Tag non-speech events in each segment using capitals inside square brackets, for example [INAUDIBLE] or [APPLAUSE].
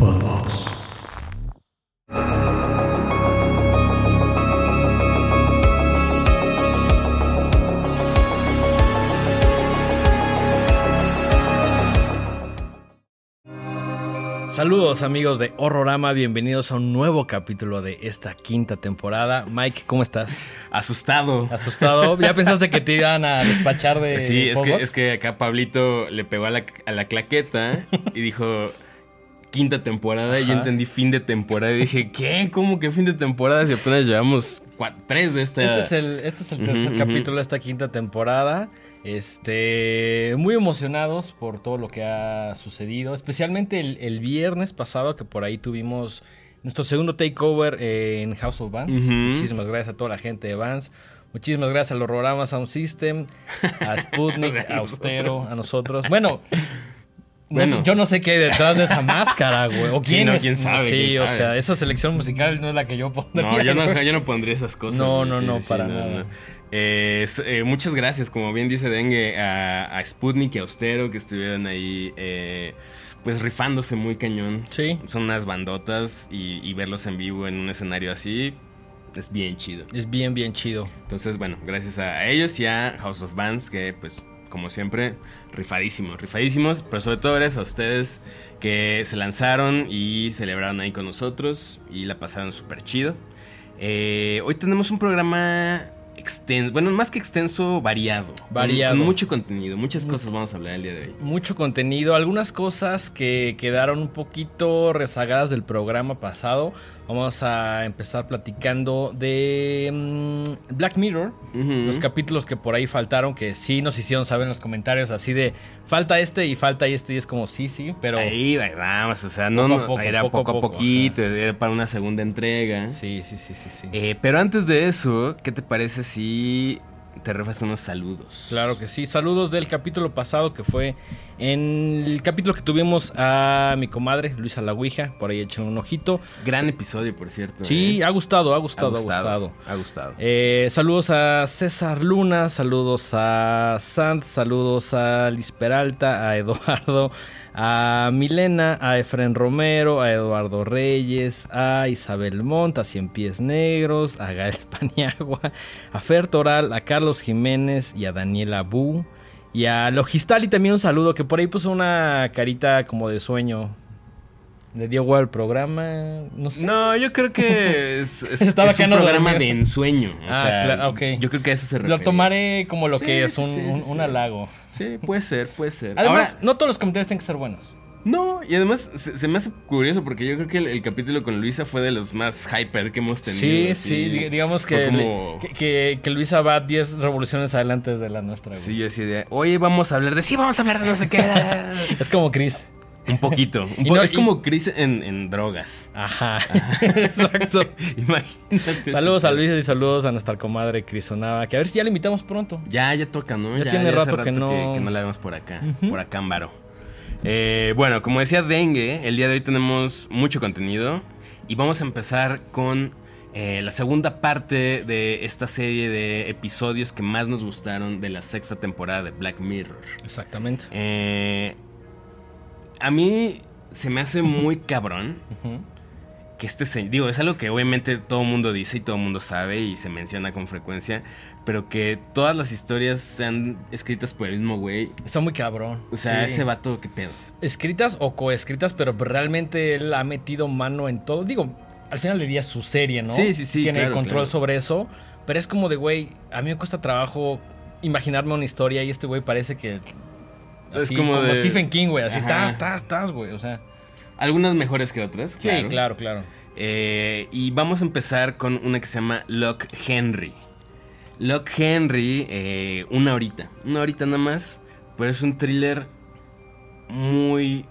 Podbox. Saludos amigos de Horrorama, bienvenidos a un nuevo capítulo de esta quinta temporada. Mike, ¿cómo estás? Asustado. ¿Asustado? ¿Ya pensaste que te iban a despachar de Sí, es que, es que acá Pablito le pegó a la, a la claqueta y dijo quinta temporada y yo entendí fin de temporada y dije, ¿qué? ¿Cómo que fin de temporada si apenas llevamos tres de esta? Este es el, este es el tercer capítulo de esta quinta temporada. Este, muy emocionados por todo lo que ha sucedido, especialmente el, el viernes pasado que por ahí tuvimos nuestro segundo takeover en House of Vans. Muchísimas gracias a toda la gente de Vans. Muchísimas gracias al Horrorama Sound System, a [LAUGHS] Sputnik, a Austero, a nosotros. Bueno, no Bueno. yo no sé qué hay detrás de esa [LAUGHS] máscara, güey. O Sí, quién, no, es- quién sabe, Sí, quién o sabe. sea, esa selección musical no es la que yo pondría. No, yo no, yo no pondría esas cosas. No, no, no, para nada. Eh, eh, muchas gracias, como bien dice Dengue, a, a Sputnik y a Austero que estuvieron ahí, eh, pues rifándose muy cañón. Sí. Son unas bandotas y, y verlos en vivo en un escenario así es bien chido. Es bien, bien chido. Entonces, bueno, gracias a ellos y a House of Bands, que pues, como siempre, rifadísimos, rifadísimos, pero sobre todo gracias a ustedes que se lanzaron y celebraron ahí con nosotros y la pasaron súper chido. Eh, hoy tenemos un programa extenso, bueno, más que extenso, variado. con- Variado. Con, mucho contenido, muchas cosas vamos a hablar el día de hoy. Mucho contenido, algunas cosas que quedaron un poquito rezagadas del programa pasado. Vamos a empezar platicando de mm, Black Mirror. Los capítulos que por ahí faltaron, que sí nos hicieron saber en los comentarios, así de falta este y falta este, y es como sí, sí, pero Ahí, ahí vamos, o sea, no, Poco era poco a poco a poco, poquito, era para una segunda entrega. sí, sí, sí, sí, sí. Eh, pero antes de eso, ¿qué te parece si te refas unos saludos? Claro que sí. Saludos del capítulo pasado que fue en el capítulo que tuvimos a mi comadre Luisa La Ouija. Por ahí echen un ojito. Gran episodio, por cierto. Sí, ¿eh? ha gustado, ha gustado, ha gustado. Ha gustado. Eh, saludos a César Luna, saludos a Sant, saludos a Liz Peralta, a Eduardo, a Milena, a Efren Romero, a Eduardo Reyes, a Isabel Mont, a Cien Pies Negros, a Gael [LAUGHS] Paniagua, a Fer Toral, a Carlos Jiménez y a Daniela Bu. Y a Logistali también un saludo, que por ahí puso una carita como de sueño. Le dio igual al programa, no sé. No, yo creo que es, [LAUGHS] es- Estaba es un programa de ensueño. o Ah, sea, claro, ok. Yo creo que a eso se refiere. Lo tomaré como lo Sí, que es un, sí, un- halago. Sí, puede ser, puede ser. Además, Ahora, no todos los comentarios tienen que ser buenos. no, y además se, se me hace curioso porque yo creo que el, el capítulo con Luisa fue de los más hyper que hemos tenido. Sí, así. sí, di- digamos Fue que, como- que, que- que Luisa va 10 revoluciones adelante de la nuestra. güey. Sí, yo así de, oye, vamos a hablar de... Sí, vamos a hablar de no sé qué. [LAUGHS] Es como Chris. Un poquito. [LAUGHS] un po- no- es y- como Chris en, en drogas. Ajá, [LAUGHS] exacto. [LAUGHS] Imagínate. Saludos a Luisa y saludos a nuestra comadre Crisonava, que a ver si ya la invitamos pronto. Ya, ya toca, ¿no? Ya tiene hace rato que no- Que, no la vemos por acá, por acá, Ámbaro. Eh, bueno, como decía Dengue, el día de hoy tenemos mucho contenido y vamos a empezar con eh, la segunda parte de esta serie de episodios que más nos gustaron de la sexta temporada de Black Mirror. Exactamente. Eh, a mí se me hace muy cabrón que este se- digo, es algo que obviamente todo el mundo dice y todo el mundo sabe y se menciona con frecuencia, pero que todas las historias sean escritas por el mismo güey. Está muy cabrón. O sea, Sí. ese vato, qué pedo. Escritas o coescritas, pero realmente él ha metido mano en todo. Digo, al final del día es su serie, ¿no? Sí, sí, sí, Tiene claro, control claro. sobre eso. Pero es como de, güey, a mí me cuesta trabajo imaginarme una historia y este güey parece que... Es como de- Stephen King, güey. Así, Ajá. tas, tas, tas, güey. O sea... Algunas mejores que otras. Sí, claro, claro. Eh, y vamos a empezar con una que se llama Lock Henry. Lock Henry, eh, una horita. Una horita nada más. Pero es un thriller muy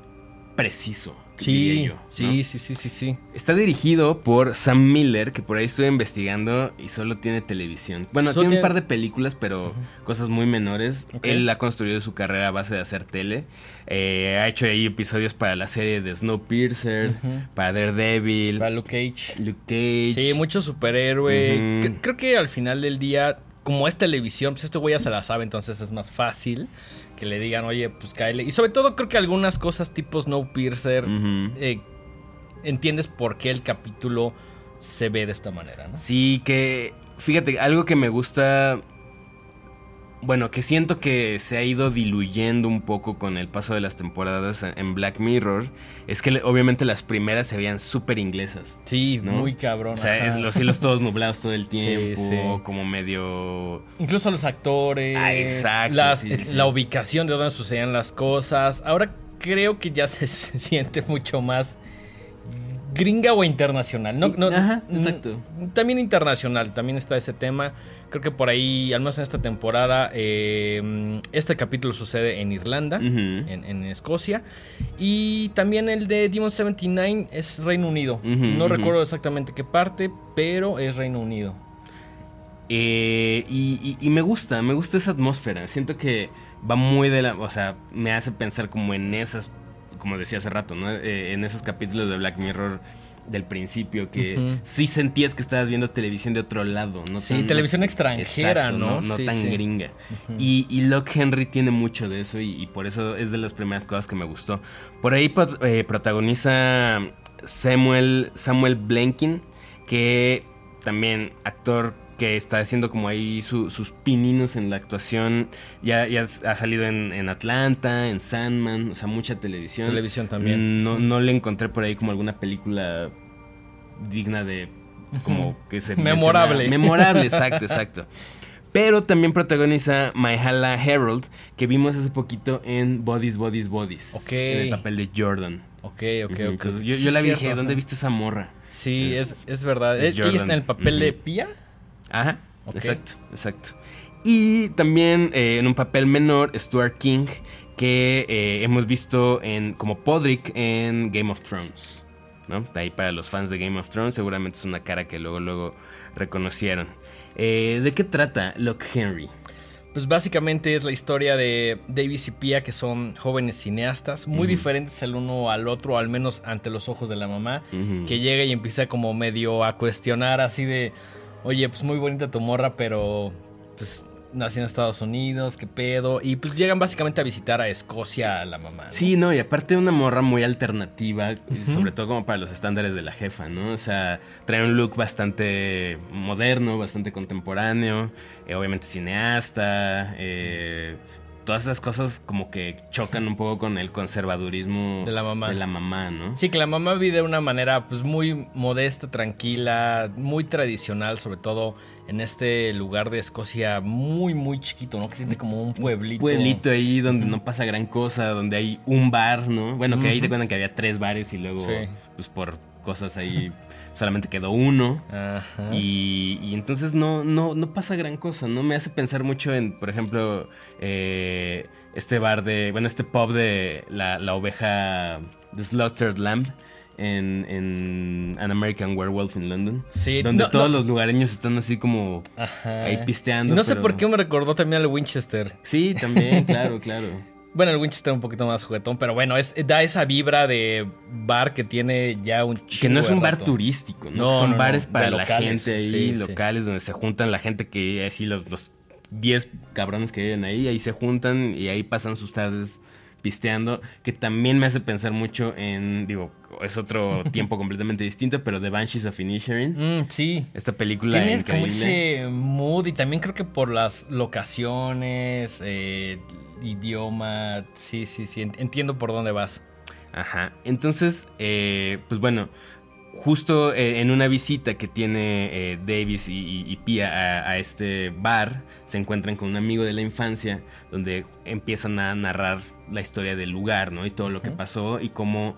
preciso. Sí, diría yo, ¿no? sí, sí, sí, sí, sí. Está dirigido por Sam Miller, que por ahí estuve investigando y solo tiene televisión. Bueno, tiene un par de películas, pero cosas muy menores. Él ha construido su carrera a base de hacer tele. Eh, ha hecho ahí episodios para la serie de Snowpiercer, Ujú. para Daredevil, Para Luke Cage. Luke Cage. Sí, mucho superhéroe. Creo que al final del día, como es televisión, pues este güey ya se la sabe, entonces es más fácil que le digan, oye, pues cáele. Y sobre todo creo que algunas cosas tipo Snowpiercer, eh, entiendes por qué el capítulo se ve de esta manera, ¿no? Sí, que fíjate, algo que me gusta bueno, que siento que se ha ido diluyendo un poco con el paso de las temporadas en Black Mirror, es que obviamente las primeras se veían súper inglesas. Sí, muy cabrón. O sea, los hilos todos nublados todo el [LAUGHS] tiempo, como medio... Incluso los actores, ah, exacto, la ubicación de donde sucedían las cosas. Ahora creo que ya se [LAUGHS] siente mucho más gringa o internacional. No, Ajá, exacto. También internacional, también está ese tema. Creo que por ahí, al menos en esta temporada, eh, este capítulo sucede en Irlanda, en, Escocia. Y también el de Demon 79 es Reino Unido. no recuerdo exactamente qué parte, pero es Reino Unido. Eh, y, me gusta, me gusta esa atmósfera. Siento que va muy de la. O sea, me hace pensar como en esas. Como decía hace rato, ¿no? Eh, en esos capítulos de Black Mirror del principio, que sí sentías que estabas viendo televisión de otro lado, ¿no? Sí, televisión extranjera, ¿no? No, tan gringa. y, y Locke Henry tiene mucho de eso y, por eso es de las primeras cosas que me gustó. Por ahí eh, protagoniza Samuel, Samuel Blankin, que también actor que está haciendo como ahí sus pininos en la actuación. Ya, ya ha salido en, Atlanta, en Sandman, o sea, mucha televisión. Televisión también. No, no le encontré por ahí como alguna película digna de como que se [LAUGHS] memorable. Memorable, exacto, [LAUGHS] exacto. Pero también protagoniza Myhala Harold, que vimos hace poquito en Bodies, Bodies, Bodies. Ok. En el papel de Jordan. Ok, ok, ok. Yo, la dije, ¿dónde viste esa morra? Sí, es, es, verdad. ¿Ella está en el papel de Pia? Ajá, exacto, exacto. Y también eh, en un papel menor, Stuart King, que eh, hemos visto en como Podrick en Game of Thrones. ¿no? Ahí para los fans de Game of Thrones seguramente es una cara que luego, luego reconocieron. Eh, ¿De qué trata Locke Henry? Pues básicamente es la historia de Davis y Pia, que son jóvenes cineastas, muy diferentes el uno al otro, al menos ante los ojos de la mamá, que llega y empieza como medio a cuestionar así de, oye, pues muy bonita tu morra, pero pues nació en Estados Unidos, qué pedo. Y pues llegan básicamente a visitar a Escocia a la mamá. Sí, no, y aparte una morra muy alternativa, sobre todo como para los estándares de la jefa, ¿no? O sea, trae un look bastante moderno, bastante contemporáneo, eh, obviamente cineasta, eh todas esas cosas como que chocan un poco con el conservadurismo de la mamá. De la mamá, ¿no? Sí, que la mamá vive de una manera pues muy modesta, tranquila, muy tradicional, sobre todo en este lugar de Escocia muy, muy chiquito, ¿no? Que siente como un pueblito. Un pueblito ahí donde no pasa gran cosa, donde hay un bar, ¿no? Bueno, que ahí te cuentan que había tres bares y luego, pues por cosas ahí solamente quedó uno. Y, entonces no, no, no pasa gran cosa, ¿no? Me hace pensar mucho en, por ejemplo, eh, este bar de, bueno, este pub de la, la oveja The Slaughtered Lamb. En, en, An American Werewolf in London. Sí, donde todos los lugareños están así como ahí pisteando. No sé por qué me recordó también al Winchester. Sí, también, [LAUGHS] claro, claro. Bueno, el Winchester un poquito más juguetón, pero bueno, es, da esa vibra de bar que tiene ya un Que no es un bar turístico, ¿no? son bares para la gente ahí, locales, donde se juntan la gente que así los, los 10 cabrones que viven ahí, ahí se juntan y ahí pasan sus tardes pisteando, que también me hace pensar mucho en, digo, es otro [LAUGHS] tiempo completamente distinto, pero The Banshees of Inisherin. Mm, sí. Esta película Tienes como ese mood y también creo que por las locaciones, eh, idioma. Sí, sí, sí. Entiendo por dónde vas. Ajá. Entonces, eh, pues bueno, justo eh, en una visita que tiene eh, Davis y, Pia a, este bar, se encuentran con un amigo de la infancia, donde empiezan a narrar la historia del lugar, ¿no? Y todo lo que pasó y cómo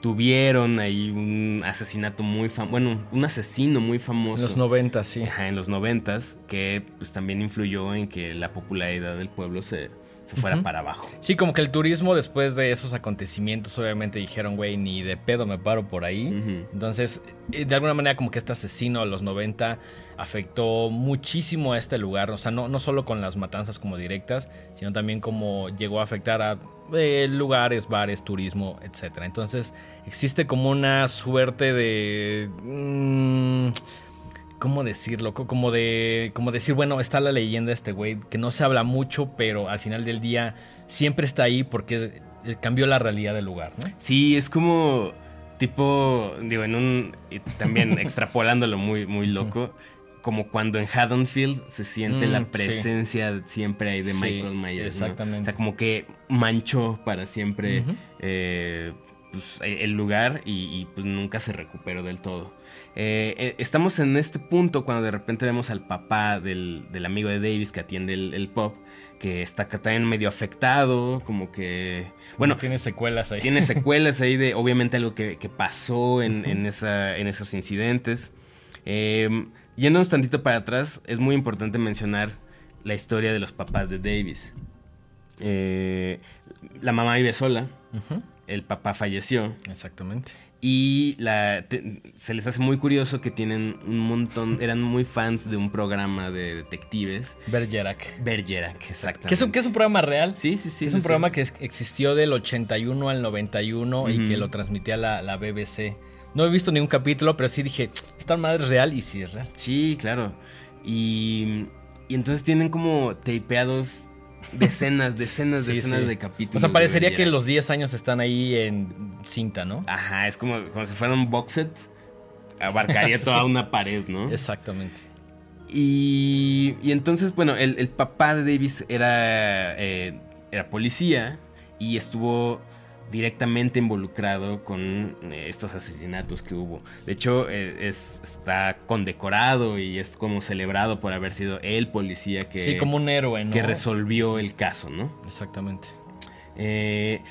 tuvieron ahí un asesinato muy famoso, bueno, un asesino muy famoso. En los noventas, sí. Ajá, en los noventas, que pues también influyó en que la popularidad del pueblo se, se fuera para abajo. Sí, como que el turismo después de esos acontecimientos obviamente dijeron, güey, ni de pedo me paro por ahí. Entonces, eh, de alguna manera como que este asesino a los 90 afectó muchísimo a este lugar, o sea, no, no solo con las matanzas como directas, sino también como llegó a afectar a eh, lugares, bares, turismo, etc. Entonces, existe como una suerte de... Mmm, ¿Cómo decirlo? Como de. Como decir, bueno, está la leyenda de este güey, que no se habla mucho, pero al final del día siempre está ahí porque cambió la realidad del lugar, ¿no? Sí, es como. Tipo, digo, en un. También [LAUGHS] extrapolándolo muy, muy loco. Como cuando en Haddonfield se siente la mm, presencia siempre ahí de Michael Myers. Exactamente. O sea, como que manchó para siempre eh, pues, e, el lugar y, pues nunca se recuperó del todo. Eh, eh, estamos en este punto cuando de repente vemos al papá del, amigo de Davis que atiende el pop que está también medio afectado, como que... Bueno, tiene secuelas ahí. Tiene [LAUGHS] secuelas ahí de, obviamente, algo que, pasó en, esa, en esos incidentes. Eh, yéndonos tantito para atrás, es muy importante mencionar la historia de los papás de Davis. Eh, la mamá vive sola, el papá falleció. Exactamente. Y la, se les hace muy curioso que tienen un montón, [LAUGHS] eran muy fans de un programa de detectives. Bergerac. Bergerac, exactamente. ¿Que es, un, que es un programa real? Sí, sí, sí. es un programa que existió del 81 al 91 y que lo transmitía la, la, BBC. No he visto ningún capítulo, pero sí dije, esta madre es real y sí es real. Sí, claro. Y, y entonces tienen como tapeados decenas, decenas, decenas de capítulos. O sea, parecería que los 10 años están ahí en cinta, ¿no? Ajá, es como, como si fuera un box set. Abarcaría [LAUGHS] toda una pared, ¿no? Exactamente. Y, y entonces, bueno, el, papá de Davis era, eh, era policía y estuvo directamente involucrado con eh, estos asesinatos que hubo. De hecho, eh, es, está condecorado y es como celebrado por haber sido el policía que... Sí, como un héroe, ¿no? Que resolvió el caso, ¿no? Exactamente. Eh,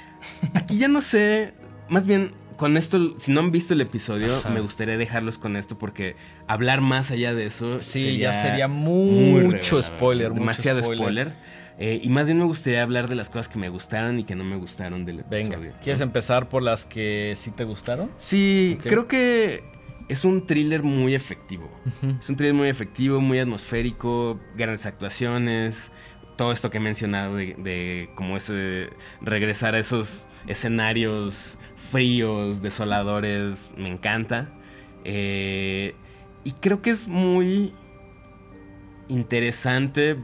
aquí ya no sé, más bien con esto, si no han visto el episodio, me gustaría dejarlos con esto porque hablar más allá de eso... Sí, ya sería mucho spoiler. Demasiado spoiler eh, y más bien me gustaría hablar de las cosas que me gustaron y que no me gustaron del episodio. Venga, ¿quieres empezar por las que sí te gustaron? Sí, creo que es un thriller muy efectivo. Es un thriller muy efectivo, muy atmosférico, grandes actuaciones, todo esto que he mencionado de, de como ese regresar a esos escenarios fríos, desoladores, me encanta. Eh, y creo que es muy interesante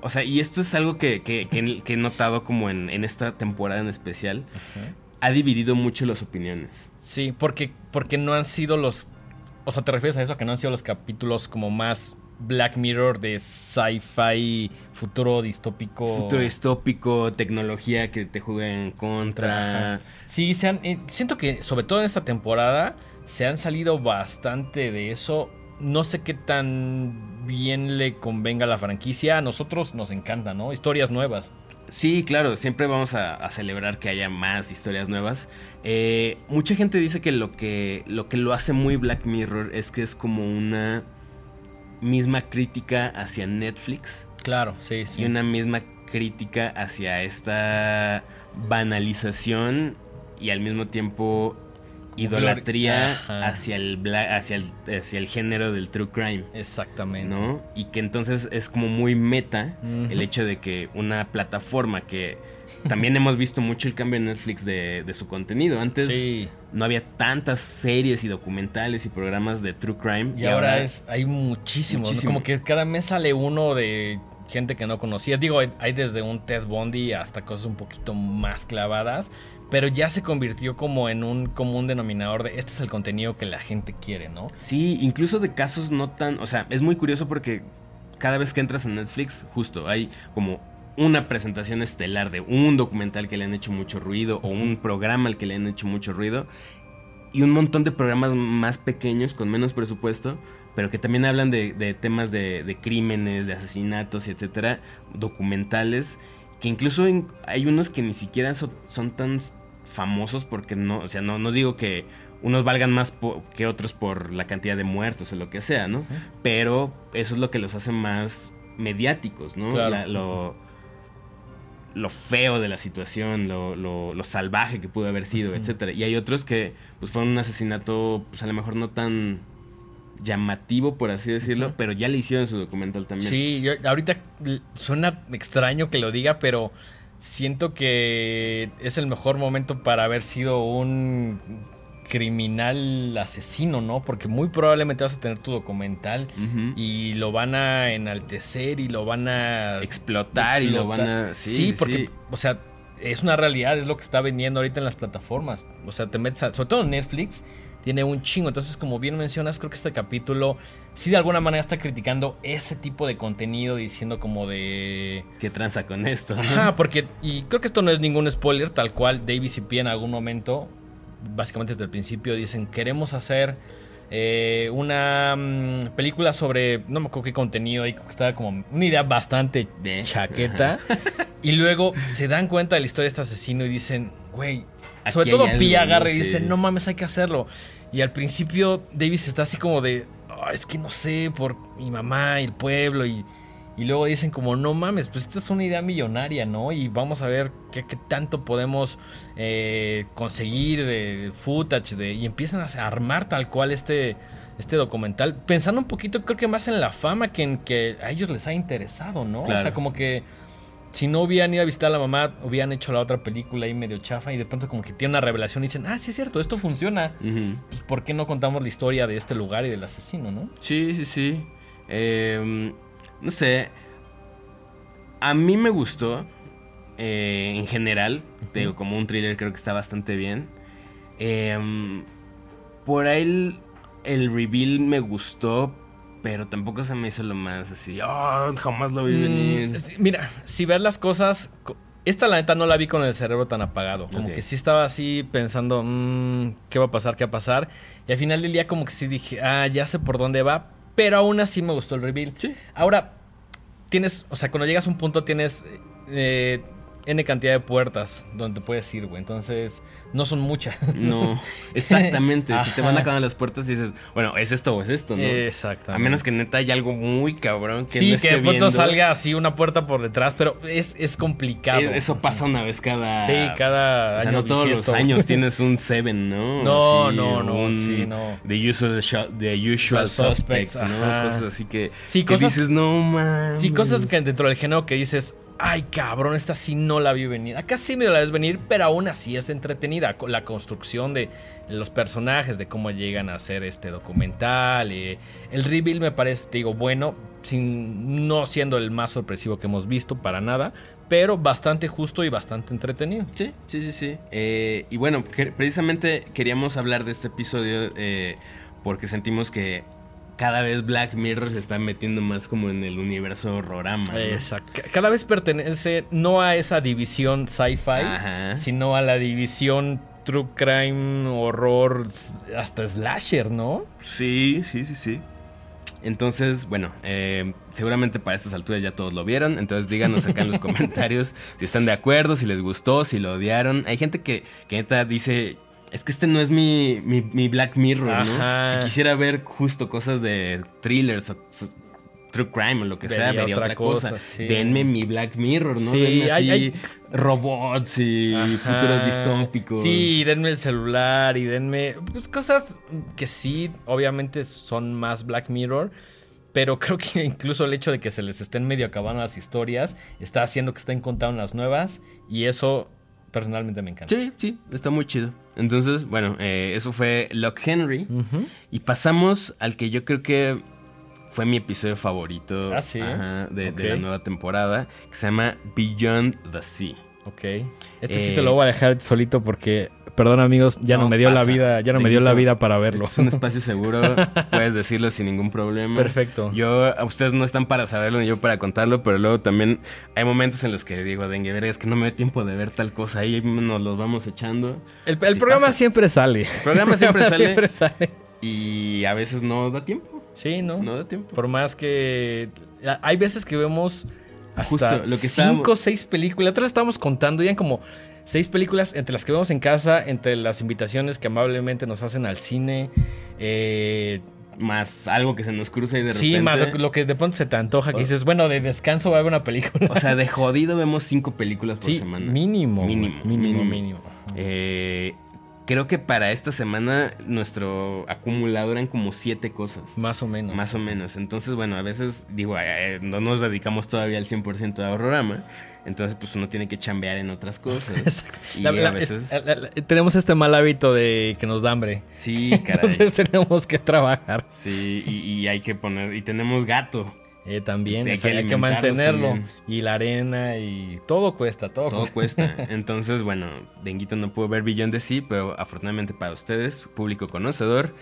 o sea, y esto es algo que, he notado como en, esta temporada en especial. Ha dividido mucho las opiniones. Sí, porque, porque no han sido los... O sea, ¿te refieres a eso? Que no han sido los capítulos como más Black Mirror de sci-fi, futuro distópico. Futuro distópico, tecnología que te juega en contra. Sí, se han, eh, siento que sobre todo en esta temporada se han salido bastante de eso no sé qué tan bien le convenga a la franquicia. A nosotros nos encanta, ¿no? Historias nuevas. Sí, claro, siempre vamos a, celebrar que haya más historias nuevas. Eh, mucha gente dice que lo, que lo que lo hace muy Black Mirror es que es como una misma crítica hacia Netflix. Claro, sí, sí. Y una misma crítica hacia esta banalización y al mismo tiempo idolatría hacia el, hacia el hacia el género del true crime. Exactamente. ¿No? Y que entonces es como muy meta el hecho de que una plataforma que también hemos visto mucho el cambio en Netflix de, su contenido. Antes no había tantas series y documentales y programas de true crime. Y, ahora, es hay muchísimos. Como que cada mes sale uno de gente que no conocía. Digo, hay desde un Ted Bundy hasta cosas un poquito más clavadas pero ya se convirtió como en un común denominador de este es el contenido que la gente quiere, ¿no? Sí, incluso de casos no tan, o sea, es muy curioso porque cada vez que entras en Netflix, justo hay como una presentación estelar de un documental que le han hecho mucho ruido o un programa al que le han hecho mucho ruido y un montón de programas más pequeños con menos presupuesto pero que también hablan de, temas de, crímenes, de asesinatos, etcétera, documentales, que incluso hay unos que ni siquiera son tan famosos porque no, o sea, no, no digo que unos valgan más que otros por la cantidad de muertos o lo que sea, ¿no? Pero eso es lo que los hace más mediáticos, ¿no? lo, lo feo de la situación, lo, lo, salvaje que pudo haber sido, etcétera. Y hay otros que pues fueron un asesinato, pues a lo mejor no tan llamativo, por así decirlo, pero ya le hicieron su documental también. Sí, ahorita suena extraño que lo diga, pero siento que es el mejor momento para haber sido un criminal asesino, ¿no? Porque muy probablemente vas a tener tu documental y lo van a enaltecer y lo van a explotar, y lo van a... Sí, porque, o sea, es una realidad, es lo que está vendiendo ahorita en las plataformas. O sea, te metes, a- sobre todo en Netflix, tiene un chingo. Entonces, como bien mencionas, creo que este capítulo sí de alguna manera está criticando ese tipo de contenido, diciendo como de... ¿Qué tranza con esto? no? Ajá, porque, y creo que esto no es ningún spoiler, tal cual Davis y P en algún momento, básicamente desde el principio, dicen, queremos hacer eh, una mm, película sobre, no me acuerdo qué contenido, ahí estaba como una idea bastante De- chaqueta, y luego se dan cuenta de la historia de este asesino y dicen, güey, Aquí sobre todo Pi agarra y ¿no? dice, Sí. no mames, hay que hacerlo. Y al principio Davis está así como de, "Ah, es que no sé, por mi mamá y el pueblo y... Y luego dicen como, no mames, pues esta es una idea millonaria, ¿no? Y vamos a ver qué, qué tanto podemos eh, conseguir de footage. De, y empiezan a armar tal cual este, este documental. Pensando un poquito, creo que más en la fama que en que a ellos les ha interesado, ¿no? O sea, como que si no hubieran ido a visitar a la mamá, hubieran hecho la otra película ahí medio chafa y de pronto como que tiene una revelación y dicen, ah, sí es cierto, esto funciona. Pues, ¿Por qué no contamos la historia de este lugar y del asesino, no? Sí, sí, sí. Eh, no sé. A mí me gustó. eh, en general. Te digo, como un thriller creo que está bastante bien. Eh, por ahí el, el reveal me gustó. Pero tampoco se me hizo lo más así. Oh, jamás lo vi Mm, venir. Mira, si ver las cosas. co- Esta la neta no la vi con el cerebro tan apagado. Como que sí estaba así pensando, mm, ¿qué va a pasar? ¿Qué va a pasar? Y al final del día, como que sí dije, ah, ya sé por dónde va. Pero aún así me gustó el reveal. Sí. Ahora, tienes, o sea, cuando llegas a un punto tienes eh, N cantidad de puertas donde puedes ir, güey. Entonces, no son muchas. No, [LAUGHS] exactamente. si te van acabando las puertas y dices, bueno, es esto o es esto, ¿no? Exactamente. A menos que neta haya algo muy cabrón que sí, no que de pronto viendo. salga así una puerta por detrás, pero es, es complicado. Eso pasa una vez cada. Sí, cada O sea, año no todos bisiesto. los años [LAUGHS] tienes un Seven, ¿no? No, Así, no, no, un sí, no. The Usual, the usual Suspects, Suspects, ¿no? Cosas así que, Sí, que cosas- dices, no mames. Sí, cosas que dentro del género que dices, ay cabrón, esta sí no la vi venir. Acá sí me la ves venir, pero aún así es entretenida. La construcción de los personajes, de cómo llegan a hacer este documental. eh, el reveal me parece, te digo, bueno, sin, no siendo el más sorpresivo que hemos visto para nada, pero bastante justo y bastante entretenido. Sí, sí, sí, sí. Eh, y bueno, precisamente queríamos hablar de este episodio eh, porque sentimos que cada vez Black Mirror se está metiendo más como en el universo horrorama. ¿no? Exacto. Ca- Cada vez pertenece no a esa división sci-fi, sino a la división true crime, horror, hasta slasher, ¿no? Sí, sí, sí, sí. Entonces, bueno, eh, seguramente para estas alturas ya todos lo vieron. Entonces díganos acá en los [LAUGHS] comentarios si están de acuerdo, si les gustó, si lo odiaron. Hay gente que, que neta dice, es que este no es mi, mi, mi Black Mirror, Ajá. ¿no? Si quisiera ver justo cosas de thrillers o true crime o lo que sea, Vería otra otra cosa. cosa, sí. Denme mi Black Mirror, ¿no? Sí, Denme así hay- hay- robots y Ajá. futuros distópicos. Sí, denme el celular y denme pues, cosas que sí, obviamente son más Black Mirror. Pero [LAUGHS] creo que incluso el hecho de que se les estén medio acabando las historias está haciendo que estén contando las nuevas. Y eso personalmente me encanta. Sí, sí, está muy chido. Entonces, bueno, eh, eso fue Lock Henry. Ujú. Y pasamos al que yo creo que fue mi episodio favorito Ah, ¿sí? ajá, de, la nueva temporada, que se llama Beyond the Sea. Ok. Este sí Eh, te lo voy a dejar solito porque, perdón amigos, ya no, No me dio la vida, ya no me dio la vida para verlo. Este es un espacio seguro, [LAUGHS] puedes decirlo sin ningún problema. Perfecto. Yo, ustedes no están para saberlo ni yo para contarlo, pero luego también hay momentos en los que digo, dengue, verga, es que no me da tiempo de ver tal cosa, ahí nos los vamos echando. El, programa pasa. siempre sale. El programa [LAUGHS] siempre sale siempre sale. y a veces no da tiempo, Sí, ¿no? no da tiempo. Por más que. Hay veces que vemos hasta Justo, lo que cinco o seis películas. Otra vez estábamos contando, ya como seis películas entre las que vemos en casa, entre las invitaciones que amablemente nos hacen al cine. Eh, Más algo que se nos cruza y de repente... sí, más lo, lo que de pronto se te antoja, que dices, bueno, de descanso va a haber una película. O sea, de jodido vemos cinco películas por sí, semana. mínimo. Mínimo, Mínimo, mínimo. Eh, creo que para esta semana nuestro acumulador eran como siete cosas. Más o menos. Más o menos. Entonces, bueno, a veces, digo, eh, no nos dedicamos todavía al 100% a Horrorama. Entonces, pues uno tiene que chambear en otras [LAUGHS] cosas. Exacto. y La- a veces... es- la- la- tenemos este mal hábito de que nos da hambre. Sí, [LAUGHS] caray. Entonces tenemos que trabajar. Sí, y, y hay que poner... Y tenemos gato. eh, también Sí, hay o sea, que hay que mantenerlo. también. Y la arena y todo cuesta, todo. Todo cuesta. [LAUGHS] Entonces, bueno, Denguito no pudo ver Beyond the Sea, pero afortunadamente para ustedes, público conocedor,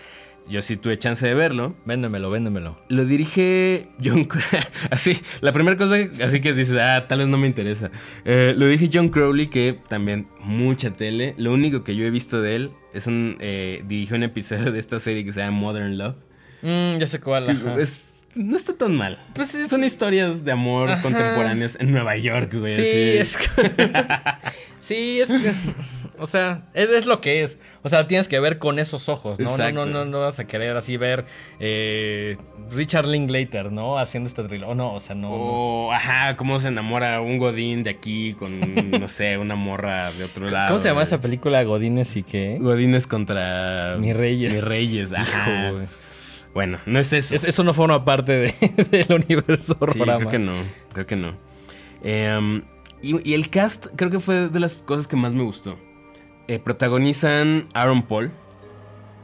yo sí tuve chance de verlo. Véndemelo, véndemelo. Lo dirige John Cro- [LAUGHS] Así, la primera cosa, así que dices, ah, tal vez no me interesa. Eh, lo dirige John Crowley, que también mucha tele. Lo único que yo he visto de él es un. Eh, dirigió un episodio de esta serie que se llama Modern Love. Mm, ya sé cuál. ajá. Es- no está tan mal. Pues es- Son historias de amor Ajá. contemporáneas en Nueva York, güey. Sí, así. es [LAUGHS] sí, es [LAUGHS] o sea, es, es lo que es. O sea, tienes que ver con esos ojos, ¿no? No, no, no, no vas a querer así ver eh, Richard Linklater, ¿no? Haciendo esta trilogía. Oh, no, o sea, no. O, ajá, cómo se enamora un godín de aquí con, no sé, una morra de otro lado. ¿Cómo se llama esa película Godines y qué? Godines contra... Mi Reyes. Mi Reyes, ajá. Hijo. Bueno, no es eso. Es- eso no forma parte de- [LAUGHS] del universo sí, creo que no, creo que no. Em, y, y el cast creo que fue de las cosas que más me gustó. Eh, protagonizan Aaron Paul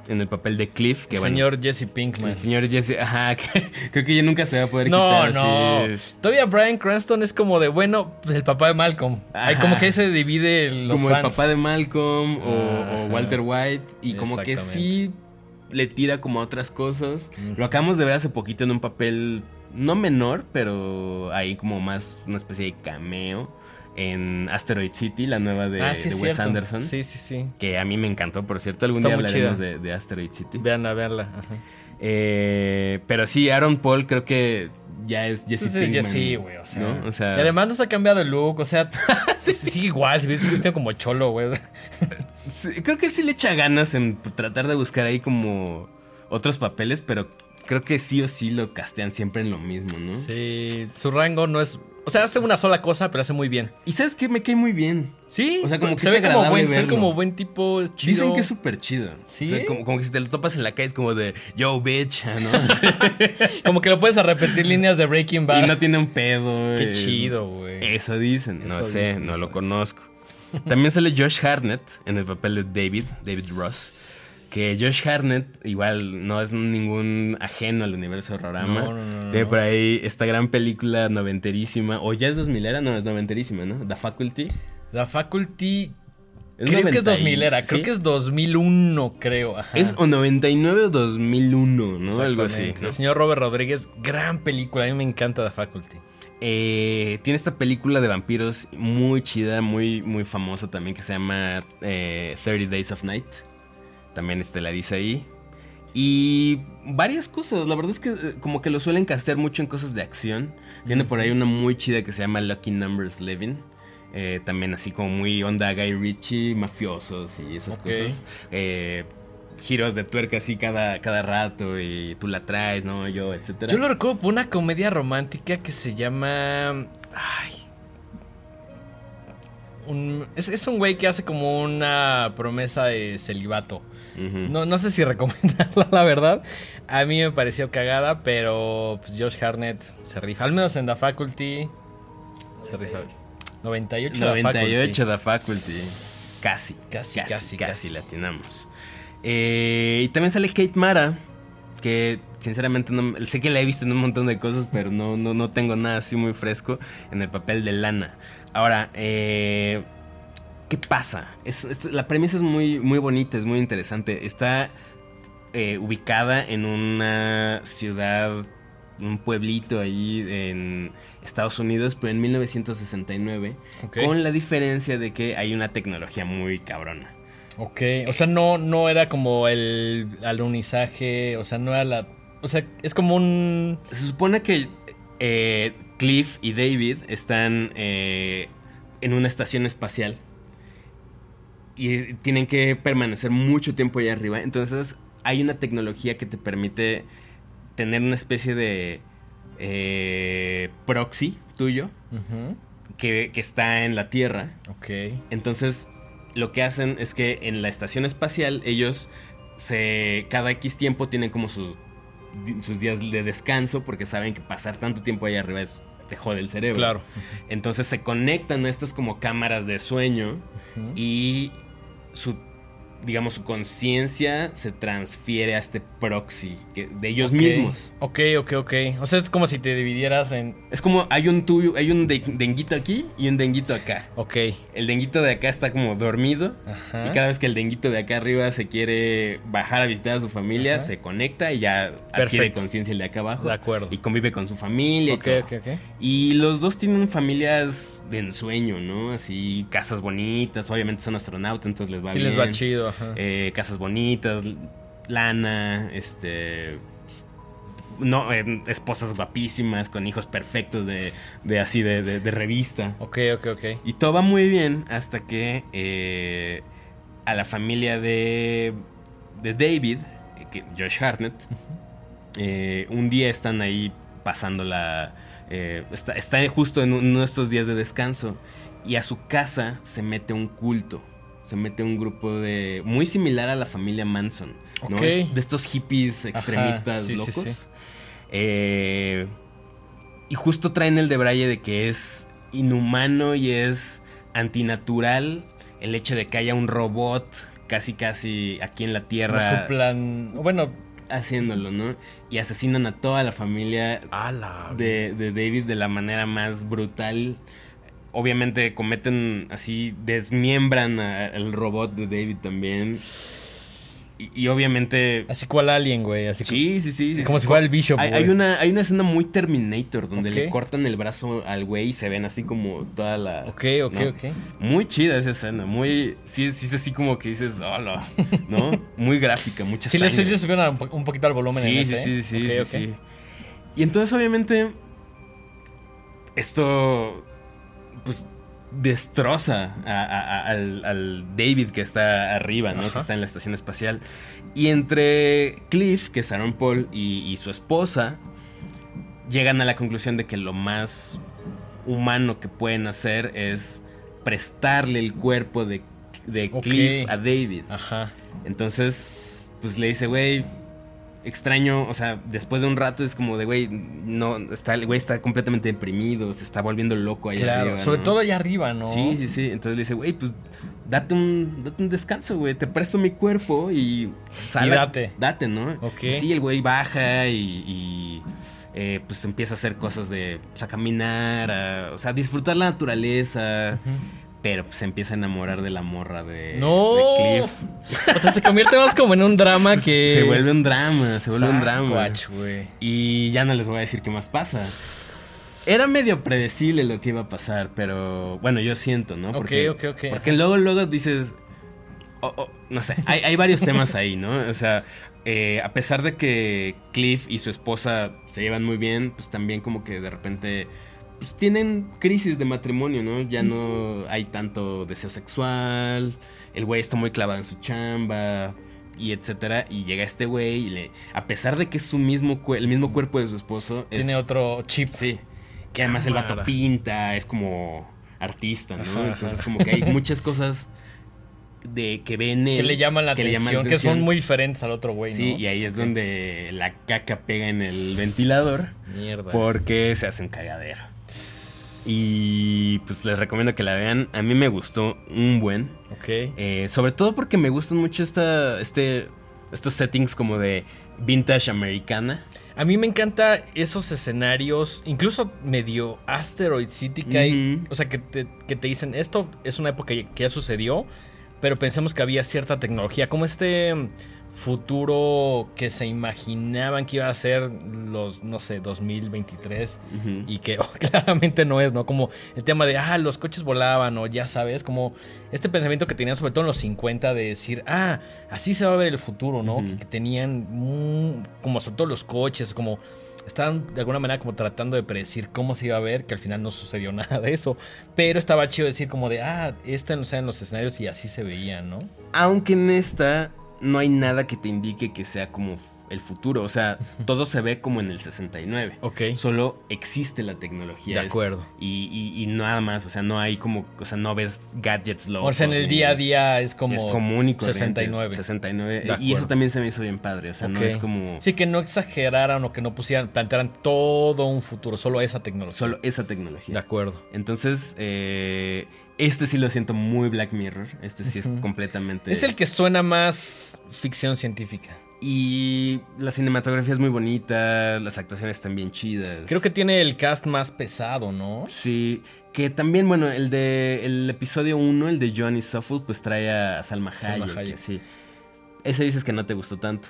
en el papel de Cliff, que El bueno, señor Jesse Pinkman. el señor Jesse, ajá, [LAUGHS] que creo que ya nunca se va a poder No, quitar. no. así. Todavía Brian Cranston es como de, bueno, pues, el papá de Malcolm. Hay como que se divide los como fans. el papá de Malcolm o. Walter White y como que sí le tira como a otras cosas. Lo acabamos de ver hace poquito en un papel no menor, pero ahí como más una especie de cameo en Asteroid City, la nueva de, ah, sí, de Wes. Anderson. Sí, sí, sí. Que a mí me encantó, por cierto. Algún Está día hablaremos de, de Asteroid City. Vean a verla. Ajá. Eh, pero sí, Aaron Paul creo que ya es Jesse Entonces, ya Pinkman. sí, güey, o sea, ¿no? O sea, Y además no se ha cambiado el look, o sea, [LAUGHS] sigue igual, sigue sigue vestido como cholo, güey. [LAUGHS] Sí, creo que él sí le echa ganas en tratar de buscar ahí como otros papeles, pero creo que sí o sí lo castean siempre en lo mismo, ¿no? Sí, su rango no es... O sea, hace una sola cosa, pero hace muy bien. Y sabes que me cae muy bien. Sí, O sea, como que se ve como buen, verlo. como buen tipo chido. Dicen que es súper chido. ¿Sí? O sea, como, como que si te lo topas en la calle es como de, yo, bitch, [LAUGHS] ¿no? [LAUGHS] Como que lo puedes a repetir líneas de Breaking Bad. y no tiene un pedo. Qué eh, chido, güey. Eso dicen, no sé, dicen, no lo dicen. conozco. También sale Josh Hartnett en el papel de David, David Ross. Que Josh Hartnett igual no es ningún ajeno al universo de Rorama. No, no, no, Tiene por ahí esta gran película noventerísima, o ya es 2000 era, no, es noventerísima, ¿no? The Faculty. La Faculty... Es creo que es 90 y- 2000 era, creo ¿sí? que es 2001, creo. Ajá. Es o 99 o 2001, ¿no? Algo así. El señor Robert Rodríguez, gran película, a mí me encanta The Faculty. Eh, tiene esta película de vampiros muy chida, muy, muy famosa también, que se llama eh, 30 Days of Night. También estelariza ahí. Y varias cosas, la verdad es que eh, como que lo suelen castear mucho en cosas de acción. Tiene por ahí una muy chida que se llama Lucky Numbers Living. Eh, también así como muy onda Guy Ritchie, mafiosos y esas cosas. Eh, giros de tuerca así cada, cada rato y tú la traes, ¿no? Yo, etcétera. Yo lo recuerdo por una comedia romántica que se llama. Ay. Un- es, es un güey que hace como una promesa de celibato. No, no sé si [LAUGHS] recomendarla, la verdad. A mí me pareció cagada, pero pues Josh Hartnett se rifa. Al menos en The Faculty se rifa. 98 The 98 Faculty. The Faculty. Casi. Casi, casi, casi. casi. latinamos. Eh, y también sale Kate Mara. Que sinceramente no, sé que la he visto en un montón de cosas, pero no, no, no tengo nada así muy fresco en el papel de Lana. Ahora, eh, ¿qué pasa? Es- es- la premisa es muy, muy bonita, es muy interesante. Está eh, ubicada en una ciudad, un pueblito ahí en Estados Unidos, pero en 1969, Ok. con la diferencia de que hay una tecnología muy cabrona. Ok, o sea, no, no era como el alunizaje, o sea, no era la... O sea, es como un... Se supone que eh, Cliff y David están eh, en una estación espacial y tienen que permanecer mucho tiempo allá arriba. Entonces hay una tecnología que te permite tener una especie de eh, proxy tuyo que, que está en la Tierra. Ok. Entonces, lo que hacen es que en la estación espacial ellos se cada X tiempo tienen como sus, sus días de descanso porque saben que pasar tanto tiempo allá arriba es te jode el cerebro. Claro. Entonces se conectan a estas como cámaras de sueño y su digamos, su conciencia se transfiere a este proxy que- de ellos mismos. Ok, ok, ok. O sea, es como si te dividieras en. Es como hay un tuyo, hay un de- denguito aquí y un denguito acá. Ok. El denguito de acá está como dormido. Ajá. Y cada vez que el denguito de acá arriba se quiere bajar a visitar a su familia, Ajá. se conecta y ya adquiere conciencia el de acá abajo. De acuerdo. Y convive con su familia. y Ok, todo. ok, ok. Y los dos tienen familias de ensueño, ¿no? Así, casas bonitas. Obviamente son astronautas, entonces les va Sí bien. les va chido. Eh, casas bonitas, lana, este. No, eh, esposas guapísimas, con hijos perfectos de, de así, de, de- de revista. Ok, ok, ok. Y todo va muy bien hasta que eh, a la familia de, de David, que, Josh Hartnett, eh, un día están ahí pasando la... está, está justo en uno de estos días de descanso y a su casa se mete un culto. Se mete un grupo de... Muy similar a la familia Manson. ¿no? Es de estos hippies extremistas sí, locos. sí. Eh, y justo traen el de Braille de que es inhumano y es antinatural el hecho de que haya un robot casi casi aquí en la Tierra su plan. Bueno, haciéndolo, ¿no? Y asesinan a toda la familia ala. de, de David de la manera más brutal. Obviamente cometen así, desmiembran al robot de David también. Y, y obviamente... Así cual Alien, güey. Así Sí, sí, sí. sí, Como sí. si fuera el Bishop, Hay, güey. hay una, hay una escena muy Terminator donde le cortan el brazo al güey y se ven así como toda la. Ok, ok, ¿no? ok. Muy chida esa escena, muy. Sí, sí es así como que dices, hola, ¿no? [LAUGHS] Muy gráfica, mucha Sí, sangre. le subieron un, po- un poquito al volumen en Sí, ese, sí, ¿eh? sí, sí, sí, sí. Y entonces, obviamente, esto, pues, destroza a- a- a- al, al David que está arriba, ¿no? Que está en la estación espacial. Y entre Cliff, que es Aaron Paul, y, y su esposa, llegan a la conclusión de que lo más humano que pueden hacer es prestarle el cuerpo de. Cliff a David. Ajá. Entonces, pues le dice, güey, extraño, o sea, después de un rato es como de, güey, no, está, el güey está completamente deprimido, se está volviendo loco allá Claro. arriba, Sobre ¿no? todo allá arriba, ¿no? Sí, sí, sí. Entonces le dice, güey, pues date un, date un descanso, güey. Te presto mi cuerpo y sal date. Date, ¿no? Ok. Pues sí, el güey baja y, y, eh, pues empieza a hacer cosas de, pues, a caminar, a- o sea, disfrutar la naturaleza. Pero pues se empieza a enamorar de la morra de, No. de Cliff. O sea, se convierte más como en un drama [LAUGHS] que. Se vuelve un drama, se vuelve un drama. Y ya no les voy a decir qué más pasa. Era medio predecible lo que iba a pasar, pero bueno, yo siento, ¿no? Ok, ok, ok. Porque luego, luego dices, oh, oh, no sé, hay, hay varios temas ahí, ¿no? O sea, eh, a pesar de que Cliff y su esposa se llevan muy bien, pues también como que de repente pues tienen crisis de matrimonio, ¿no? Ya no hay tanto deseo sexual, el güey está muy clavado en su chamba y etcétera, y llega este güey y le, a pesar de que es su mismo el mismo cuerpo de su esposo, es- Tiene otro chip. Sí. Que además el vato pinta, es como artista, ¿no? Entonces como que hay muchas cosas de que ven Que le llaman la que atención, llaman que son muy diferentes al otro güey, ¿no? Sí, y ahí es donde la caca pega en el ventilador Mierda. porque se hace un cagadero. Y pues les recomiendo que la vean. A mí me gustó un buen. Ok. Eh, sobre todo porque me gustan mucho esta, este, estos settings como de vintage americana. A mí me encanta esos escenarios, incluso medio Asteroid City, que hay, o sea, que te, que te dicen, esto es una época que ya sucedió, pero pensemos que había cierta tecnología, como este futuro que se imaginaban que iba a ser los, no sé, 2023 Ujú. y que [LAUGHS] claramente no es, ¿no? Como el tema de, ah, los coches volaban o ya sabes, como este pensamiento que tenían sobre todo en los 50 de decir, ah, así se va a ver el futuro, ¿no? Que, que tenían como sobre todo los coches, como estaban de alguna manera como tratando de predecir cómo se iba a ver, que al final no sucedió [LAUGHS] nada de eso, pero estaba chido decir como de, ah, esta no en los escenarios y así se veía, ¿no? Aunque en esta no hay nada que te indique que sea como el futuro. O sea, todo se ve como en el 69. Ok. Solo existe la tecnología. De esta. acuerdo. Y, y- y nada más. O sea, no hay como. O sea, no ves gadgets locos. O sea, en el día a día es como... es común y corriente. 69. 69. De Y eso también se me hizo bien padre. O sea, no es como. Sí, que no exageraran o que no pusieran, plantearan todo un futuro, solo esa tecnología. Solo esa De tecnología. acuerdo. Entonces, eh, Este sí lo siento muy Black Mirror. Este sí es completamente. Es el que suena más ficción científica. Y la cinematografía es muy bonita, las actuaciones están bien chidas. Creo que tiene el cast más pesado, ¿no? Sí, que también, bueno, el de el episodio 1, el de Johnny Suffolk, pues trae a Salma Salma Hayek. Hayek. Sí. Ese dices que no te gustó tanto.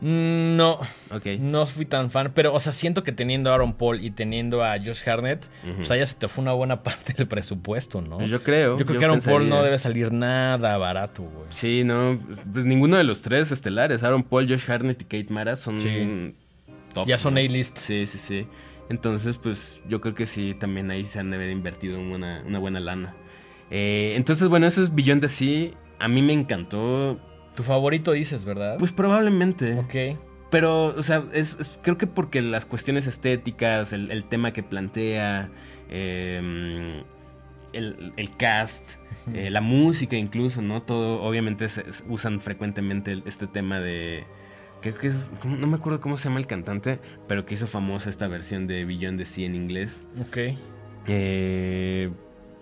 Mm, No, Ok. no fui tan fan, pero, o sea, siento que teniendo a Aaron Paul y teniendo a Josh Harnett, Ujú. pues allá se te fue una buena [LAUGHS] parte del presupuesto, ¿no? Pues yo creo. Yo creo que Aaron Paul no debe salir nada barato, güey. Sí, no, pues ninguno de los tres estelares, Aaron Paul, Josh Harnett y Kate Mara son Sí. top. Ya son ¿no? A-list. Sí, sí, sí. Entonces, pues yo creo que sí, también ahí se han de haber invertido una, una buena lana. Eh, entonces, bueno, eso es Beyond the Sea. A mí me encantó. Tu favorito dices, ¿verdad? Pues probablemente. ok. Pero, o sea, es, es- creo que porque las cuestiones estéticas, el, el tema que plantea, eh, el, el cast, eh, la música incluso, ¿no? Todo, obviamente se- se usan frecuentemente este tema de... Creo que es... No me acuerdo cómo se llama el cantante, pero que hizo famosa esta versión de Beyond the Sea en inglés. Ok. Eh,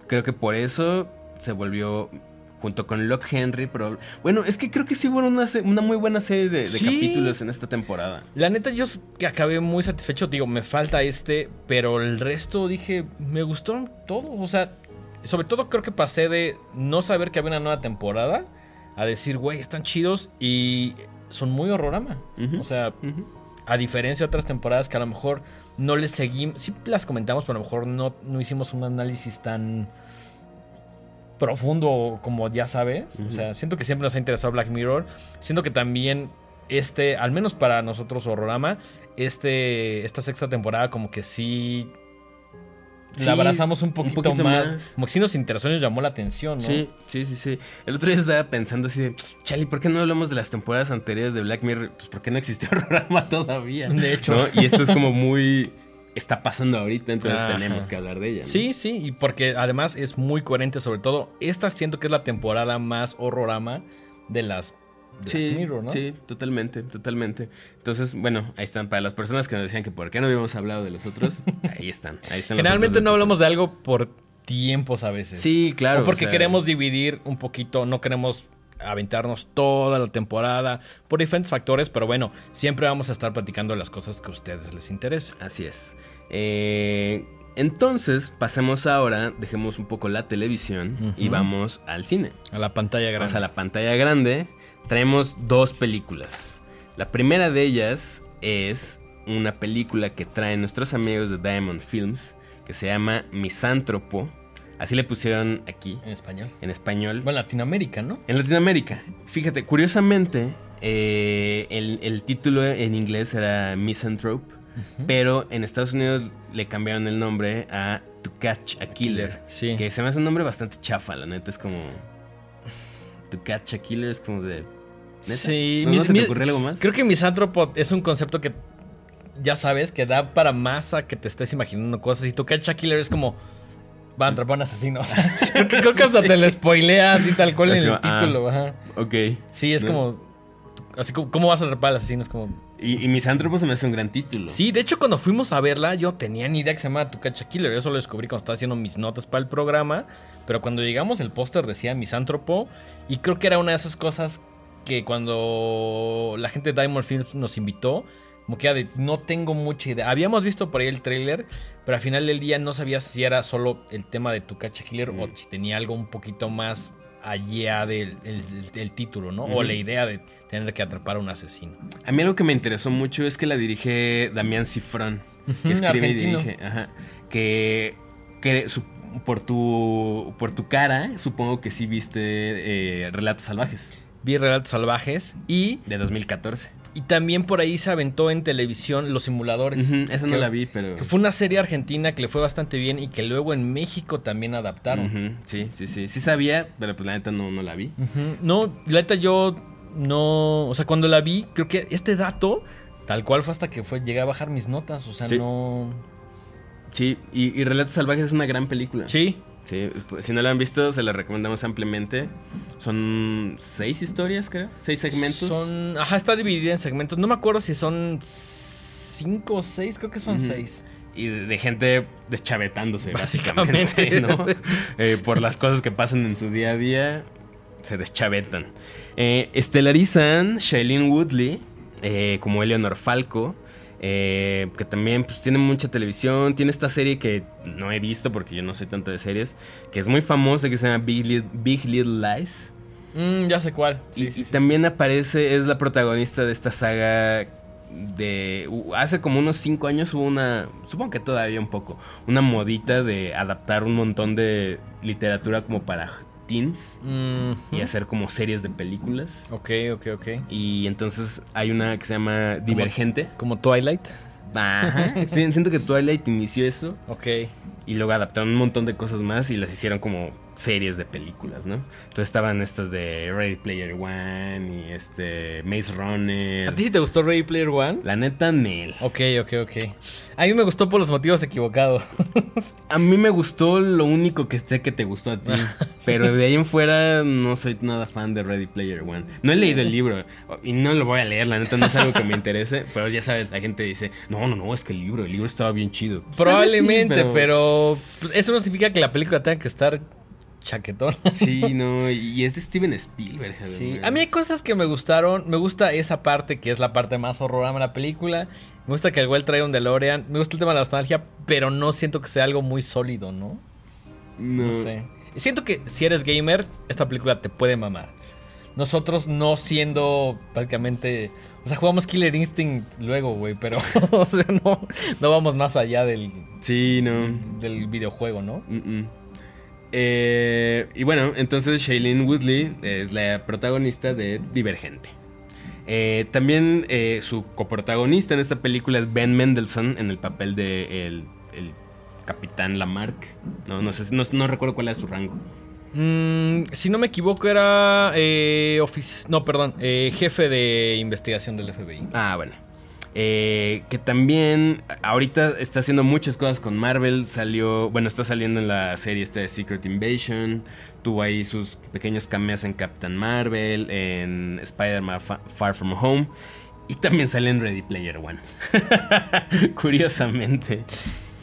creo que por eso se volvió junto con Locke Henry. Pero, bueno, es que creo que sí hubo una, una muy buena serie de, de Sí. capítulos en esta temporada. La neta, yo que acabé muy satisfecho. Digo, me falta este, pero el resto dije, me gustaron todos. O sea, sobre todo creo que pasé de no saber que había una nueva temporada a decir, güey, están chidos y son muy horrorama. O sea, a diferencia de otras temporadas que a lo mejor no les seguimos, sí las comentamos, pero a lo mejor no, no hicimos un análisis tan profundo como ya sabes. O sea, siento que siempre nos ha interesado Black Mirror. Siento que también este, al menos para nosotros Horrorama, este, esta sexta temporada como que sí... Sí, la abrazamos un un poquito, más, más. Como que sí nos interesó y nos llamó la atención, ¿no? Sí, sí, sí, sí. El otro día estaba pensando así de, Chali, ¿por qué no hablamos de las temporadas anteriores de Black Mirror? Pues porque no existió [LAUGHS] programa todavía. De hecho. ¿no? Y esto es como muy... Está pasando ahorita, entonces Ajá. tenemos que hablar de ella. ¿no? Sí, sí, y porque además es muy coherente, sobre todo, esta siento que es la temporada más horrorama de las Black Sí, Mirror, ¿no? sí, totalmente, totalmente. Entonces, bueno, ahí están. Para las personas que nos decían que por qué no habíamos hablado de los otros, [LAUGHS] ahí están. Ahí están Generalmente no hablamos de algo por tiempos a veces. Sí, claro. O porque o sea, queremos dividir un poquito, no queremos aventarnos toda la temporada por diferentes factores, pero bueno, siempre vamos a estar platicando de las cosas que a ustedes les interesen. Así es. Eh, entonces, pasemos ahora, dejemos un poco la televisión y vamos al cine. A la pantalla grande. Vamos a la pantalla grande. Traemos dos películas. La primera de ellas es una película que traen nuestros amigos de Diamond Films que se llama Misántropo. Así le pusieron aquí En español. en español. Bueno, Latinoamérica, ¿no? En Latinoamérica. Fíjate, curiosamente, eh, el, el título en inglés era Misanthrope, pero en Estados Unidos le cambiaron el nombre a To Catch a Killer. Sí. Que se me hace un nombre bastante chafa, la neta. Es como. To Catch a Killer es como de. ¿Neta? Sí, ¿No, no mis- se te mis- ocurrió algo más? Creo que misántropo es un concepto que ya sabes que da para más a que te estés imaginando cosas. Y tu Catch Killer es como va a atrapar a un asesino. O sea, [LAUGHS] [LAUGHS] creo que, creo que hasta te lo spoilea así tal cual en el ah. título. ajá. Ok. Sí, es ¿No? como. Así como, ¿cómo vas a atrapar al asesino? Es como. Y, y Misántropo se me hace un gran título. Sí, de hecho, cuando fuimos a verla, yo tenía ni idea que se llamaba Tu Catch Killer. Eso lo descubrí cuando estaba haciendo mis notas para el programa. Pero cuando llegamos, el póster decía Misántropo. Y creo que era una de esas cosas que cuando la gente de Diamond Films nos invitó, como que de no tengo mucha idea. Habíamos visto por ahí el tráiler, pero al final del día no sabía si era solo el tema de Tu Catch Killer o Mm. si tenía algo un poquito más allá del el- título, ¿no? O la idea de tener que atrapar a un asesino. A mí algo que me interesó mucho es que la dirige Damián Cifrón. que escribe y dirige. Ajá. Que, que su- por, tu, por tu cara, supongo que sí viste eh, Relatos Salvajes Vi Relatos Salvajes y de 2014. Y también por ahí se aventó en televisión Los Simuladores. Ujú, esa no la vi, pero. Que fue una serie argentina que le fue bastante bien y que luego en México también adaptaron. Sí, sí, sí. Sí sabía, pero pues la neta no, no la vi. No, la neta yo no... O sea, cuando la vi, creo que este dato, tal cual fue hasta que fue, llegué a bajar mis notas. O sea, Sí. no... Sí, y, y Relatos Salvajes es una gran película. Sí. Sí, pues, si no la han visto, se la recomendamos ampliamente. Son seis historias, creo. Seis segmentos. Son... Ajá, está dividida en segmentos. No me acuerdo si son cinco o seis, creo que son seis. y de, gente deschavetándose, [LAUGHS] básicamente, ¿no? Eh, por las cosas que pasan en su día a día, se deschavetan. Eh, estelarizan Shailene Woodley eh, como Eleanor Falco. Que también pues, tiene mucha televisión. Tiene esta serie que no he visto porque yo no soy tanto de series. Que es muy famosa, que se llama Big, Little, Lies. Mm, ya sé cuál. y, también aparece, es la protagonista de esta saga de hace como unos 5 años hubo una, supongo que todavía un poco, una modita de adaptar un montón de literatura como para teens y hacer como series de películas. Ok, ok, ok. Y entonces hay una que se llama Divergente. Como, Twilight. Ajá. [LAUGHS] siento que Twilight inició eso. Ok. Y luego adaptaron un montón de cosas más y las hicieron como series de películas, ¿no? Entonces estaban estas de Ready Player One y este Maze Runner. ¿A ti te gustó Ready Player One? La neta, Nel. Ok, ok, ok. A mí me gustó por los motivos equivocados. [LAUGHS] a mí me gustó lo único que sé que te gustó a ti. [LAUGHS] Pero de ahí en fuera no soy nada fan de Ready Player One. No he leído el libro y no lo voy a leer, la neta no es algo que me interese. Pero ya sabes, la gente dice, no, no, no, es que el libro, el libro estaba bien chido. Probablemente, pero... eso no significa que la película tenga que estar chaquetón. [LAUGHS] Sí, no, y es de Steven Spielberg. Sí, a mí hay cosas que me gustaron. Me gusta esa parte que es la parte más horrorama de la película. Me gusta que el güey trae un DeLorean. Me gusta el tema de la nostalgia, pero no siento que sea algo muy sólido, ¿no? No. no sé. Siento que si eres gamer, esta película te puede mamar. Nosotros no siendo prácticamente... O sea, jugamos Killer Instinct luego, güey, pero [LAUGHS] o sea, no, no vamos más allá del... Sí, no. Del videojuego, ¿no? Eh, y bueno, entonces Shailene Woodley es la protagonista de Divergente. Eh, también eh, su coprotagonista en esta película es Ben Mendelssohn en el papel de el, capitán Lamarck. No, no sé, no, recuerdo cuál era su rango. Mm, si no me equivoco era no, perdón, jefe de investigación del FBI. Ah, bueno. Eh, que también ahorita está haciendo muchas cosas con Marvel. Salió, bueno, está saliendo en la serie esta de Secret Invasion. Tuvo ahí sus pequeños cameos en Captain Marvel, en Spider-Man Far From Home. Y también sale en Ready Player One. [LAUGHS] Curiosamente.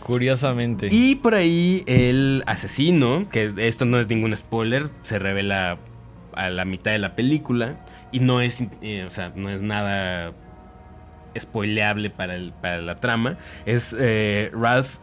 Curiosamente. Y por ahí el asesino, que esto no es ningún spoiler, se revela a la mitad de la película. Y no es, eh, o sea, no es nada spoileable para, el, para la trama, es eh, Ralph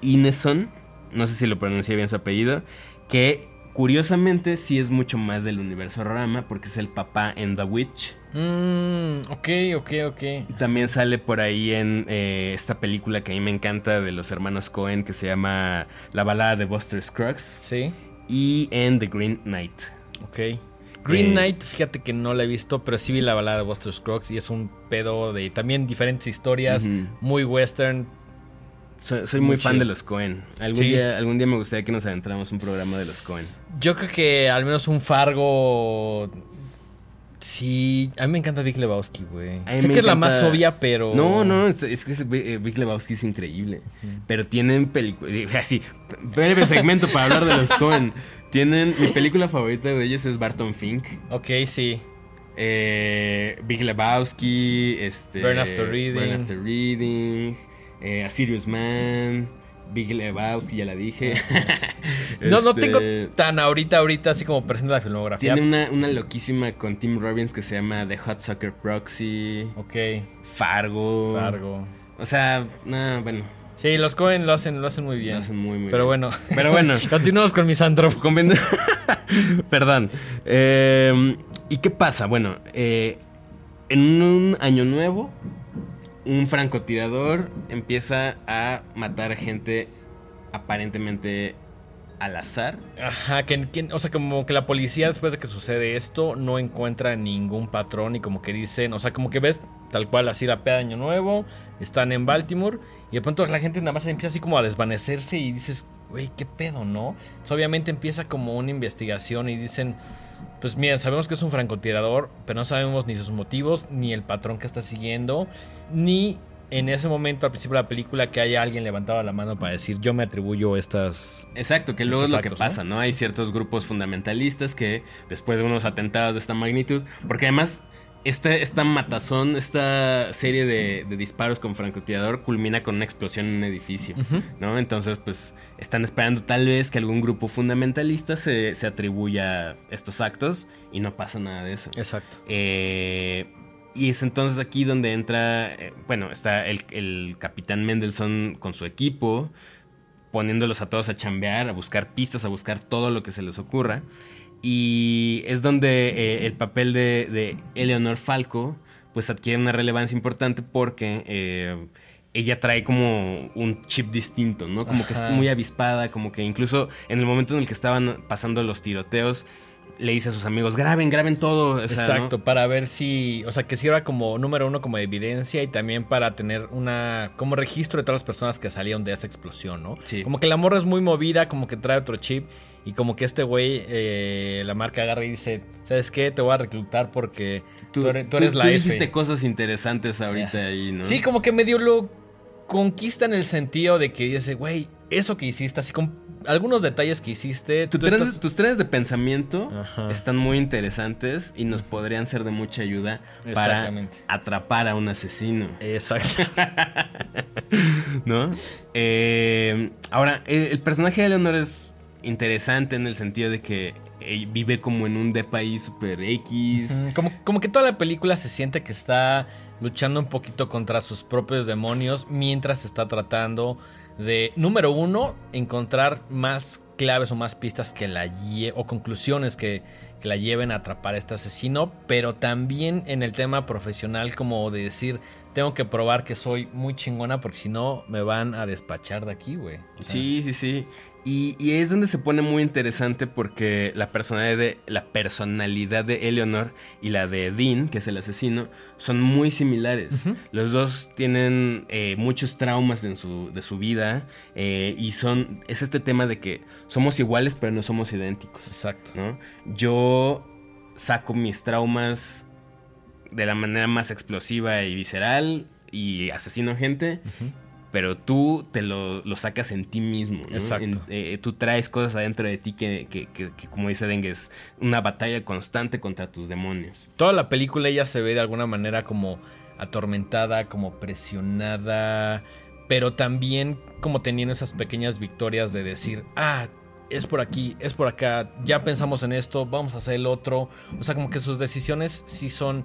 Ineson, no sé si lo pronuncié bien su apellido, que curiosamente sí es mucho más del universo Rama, porque es el papá en The Witch. Mm, ok, ok, ok. También sale por ahí en eh, esta película que a mí me encanta de los hermanos Cohen, que se llama La balada de Buster Scruggs. Sí. Y en The Green Knight. Ok. Green Knight, fíjate que no la he visto, pero sí vi la balada de Buster Scruggs y es un pedo de también diferentes historias, muy western. Soy, muy, fan de los Cohen. Algún, día, algún día me gustaría que nos adentramos un programa de los Cohen. Yo creo que al menos un Fargo Sí, a mí me encanta Big Lebowski, güey. Sé que es la más obvia, pero. No, no, es, que eh, Big Lebowski es increíble. Pero tienen películas. Así, breve segmento para hablar de los Cohen. [LAUGHS] Tienen. Mi película favorita de ellos es Barton Fink. Ok, sí. Eh, Big Lebowski, este. Burn After Reading. Burn After Reading. Eh, A Serious Man. Big Lebowski, ya la dije. [LAUGHS] no, no tengo este, tan ahorita, ahorita, así como presente la filmografía. Tiene una, una loquísima con Tim Robbins que se llama The Hot Soccer Proxy. Ok. Fargo. Fargo. O sea, no, bueno. Sí, los Cohen lo hacen, lo hacen muy bien. Lo hacen muy, muy Pero bueno. Pero bueno. [LAUGHS] Continuamos con Misanthrop. [LAUGHS] [LAUGHS] Perdón. Eh, ¿Y qué pasa? Bueno, eh, en un año nuevo, un francotirador empieza a matar gente aparentemente al azar. Ajá, que, o sea, como que la policía después de que sucede esto no encuentra ningún patrón y como que dicen, o sea, como que ves tal cual así la peda Año Nuevo, están en Baltimore y de pronto la gente nada más empieza así como a desvanecerse y dices, güey, qué pedo, ¿no? obviamente empieza como una investigación y dicen, pues miren, sabemos que es un francotirador, pero no sabemos ni sus motivos, ni el patrón que está siguiendo, ni en ese momento al principio de la película que haya alguien levantado la mano para decir yo me atribuyo estas... Exacto, que luego es lo que pasa, ¿no? Hay ciertos grupos fundamentalistas que después de unos atentados de esta magnitud, porque además esta, esta matazón, esta serie de, de disparos con francotirador culmina con una explosión en un edificio. ¿no? Entonces, pues, están esperando tal vez que algún grupo fundamentalista se, se atribuya estos actos y no pasa nada de eso. Exacto. Eh, y es entonces aquí donde entra, eh, bueno, está el, el capitán Mendelssohn con su equipo, poniéndolos a todos a chambear, a buscar pistas, a buscar todo lo que se les ocurra. Y es donde eh, el papel de, de Eleanor Falco pues adquiere una relevancia importante porque eh, ella trae como un chip distinto, ¿no? Como que está muy avispada, como que incluso en el momento en el que estaban pasando los tiroteos, le dice a sus amigos, graben, graben todo. o sea, ¿no? Exacto, para ver si, o sea, que sirva como número uno como evidencia y también para tener una, como registro de todas las personas que salieron de esa explosión, ¿no? Sí. Como que la morra es muy movida, como que trae otro chip y como que este güey, eh, la marca agarra y dice, ¿sabes qué? Te voy a reclutar porque tú, eres, tú eres la F. dijiste cosas interesantes ahorita ahí, ¿no? Sí, como que medio lo conquista en el sentido de que dice, güey, eso que hiciste, así con algunos detalles que hiciste, Tu tú trenes- estás- Tus trenes de pensamiento Ajá. están muy interesantes y nos podrían ser de mucha ayuda para atrapar a un asesino, Exacto. [LAUGHS] ¿no? Eh, ahora, eh, el personaje de Leonor es interesante en el sentido de que eh, vive como en un de país super X. Como, como que toda la película se siente que está luchando un poquito contra sus propios demonios mientras está tratando de, número uno, encontrar más claves o más pistas que la o conclusiones que, que la lleven a atrapar a este asesino, pero también en el tema profesional como de decir, tengo que probar que soy muy chingona porque si no me van a despachar de aquí, güey. Sí, sí, sí. Y, y es donde se pone muy interesante porque la personalidad, de, la personalidad de Eleanor y la de Dean, que es el asesino, son muy similares. Los dos tienen eh, muchos traumas en su, de su vida eh, y son es este tema de que somos iguales pero no somos idénticos. Exacto. ¿no? Yo saco mis traumas de la manera más explosiva y visceral y asesino gente. Pero tú te lo, lo sacas en ti mismo. ¿no? Exacto. En- eh, tú traes cosas adentro de ti que, que- que- que, como dice Dengue, es una batalla constante contra tus demonios. Toda la película ella se ve de alguna manera como atormentada, como presionada, pero también como teniendo esas pequeñas victorias de decir, ah, es por aquí, es por acá, ya pensamos en esto, vamos a hacer el otro. O sea, como que sus decisiones sí son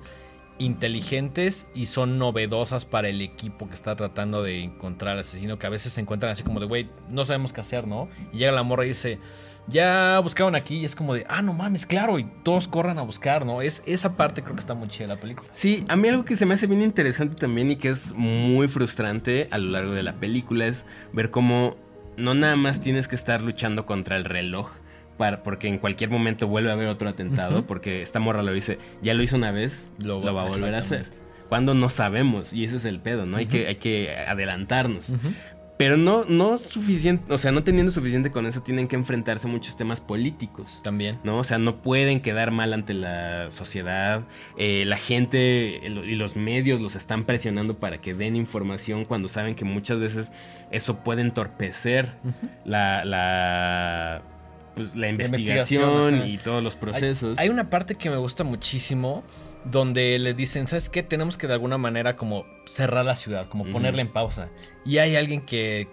inteligentes y son novedosas para el equipo que está tratando de encontrar al asesino, que a veces se encuentran así como de, güey, no sabemos qué hacer, ¿no? Y llega la morra y dice, ya buscaban aquí y es como de, ah, no mames, claro, y todos corran a buscar, ¿no? Es, esa parte creo que está muy chida la película. Sí, a mí algo que se me hace bien interesante también y que es muy frustrante a lo largo de la película es ver cómo no nada más tienes que estar luchando contra el reloj. Para, porque en cualquier momento vuelve a haber otro atentado. Porque esta morra lo dice, ya lo hizo una vez, Lo lo, va- a volver a hacer. Cuando no sabemos, y ese es el pedo, ¿no? hay, que, hay que adelantarnos. Pero no, no suficiente, o sea, no teniendo suficiente con eso, tienen que enfrentarse a muchos temas políticos. También. ¿no? O sea, no pueden quedar mal ante la sociedad. Eh, la gente y los medios los están presionando para que den información cuando saben que muchas veces eso puede entorpecer la, pues, la investigación, y todos los procesos. Hay, hay una parte que me gusta muchísimo donde le dicen, ¿sabes qué? Tenemos que de alguna manera como cerrar la ciudad, como ponerla en pausa. Y hay alguien que,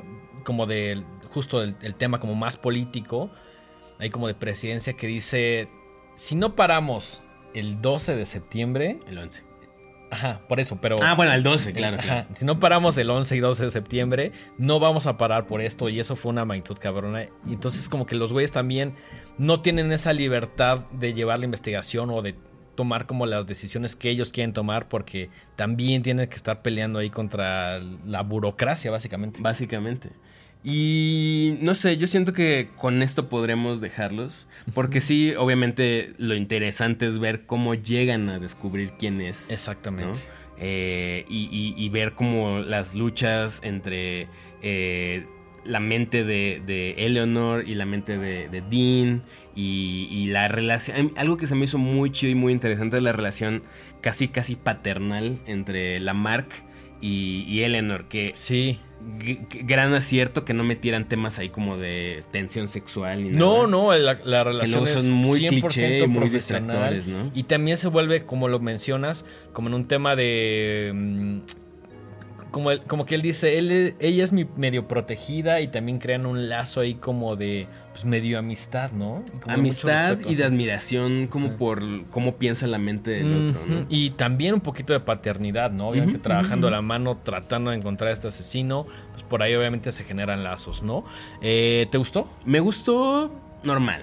como del, justo del el tema como más político, hay como de presidencia que dice, si no paramos el 12 de septiembre, El 11. Ajá, por eso, pero... Ah, bueno, el 12, claro. Si no paramos el 11 y 12 de septiembre, no vamos a parar por esto. Y eso fue una magnitud cabrona. Y entonces como que los güeyes también no tienen esa libertad de llevar la investigación o de tomar como las decisiones que ellos quieren tomar porque también tienen que estar peleando ahí contra la burocracia básicamente. Básicamente. Y no sé, yo siento que con esto podremos dejarlos. Porque sí, obviamente lo interesante es ver cómo llegan a descubrir quién es. ¿no? Exactamente. Eh, y, y- y ver como las luchas entre eh, la mente de, de Eleanor y la mente de, de Dean y, y la relación... Algo que se me hizo muy chido y muy interesante es la relación casi casi paternal entre Lamarck y, y Eleanor, que Sí. Gran acierto que no metieran temas ahí como de tensión sexual ni No, nada. no, la, la relación son es muy 100% cliché muy distractores, ¿no? Y también se vuelve, como lo mencionas, como en un tema de... Como, él- como que él dice, él, ella es mi medio protegida y también crean un lazo ahí como de pues, medio amistad, ¿no? Como Amistad y de admiración como por cómo piensa la mente del otro, ¿no? Y también un poquito de paternidad, ¿no? Obviamente trabajando a la mano, tratando de encontrar a este asesino, pues por ahí obviamente se generan lazos, ¿no? Eh, ¿Te gustó? Me gustó normal.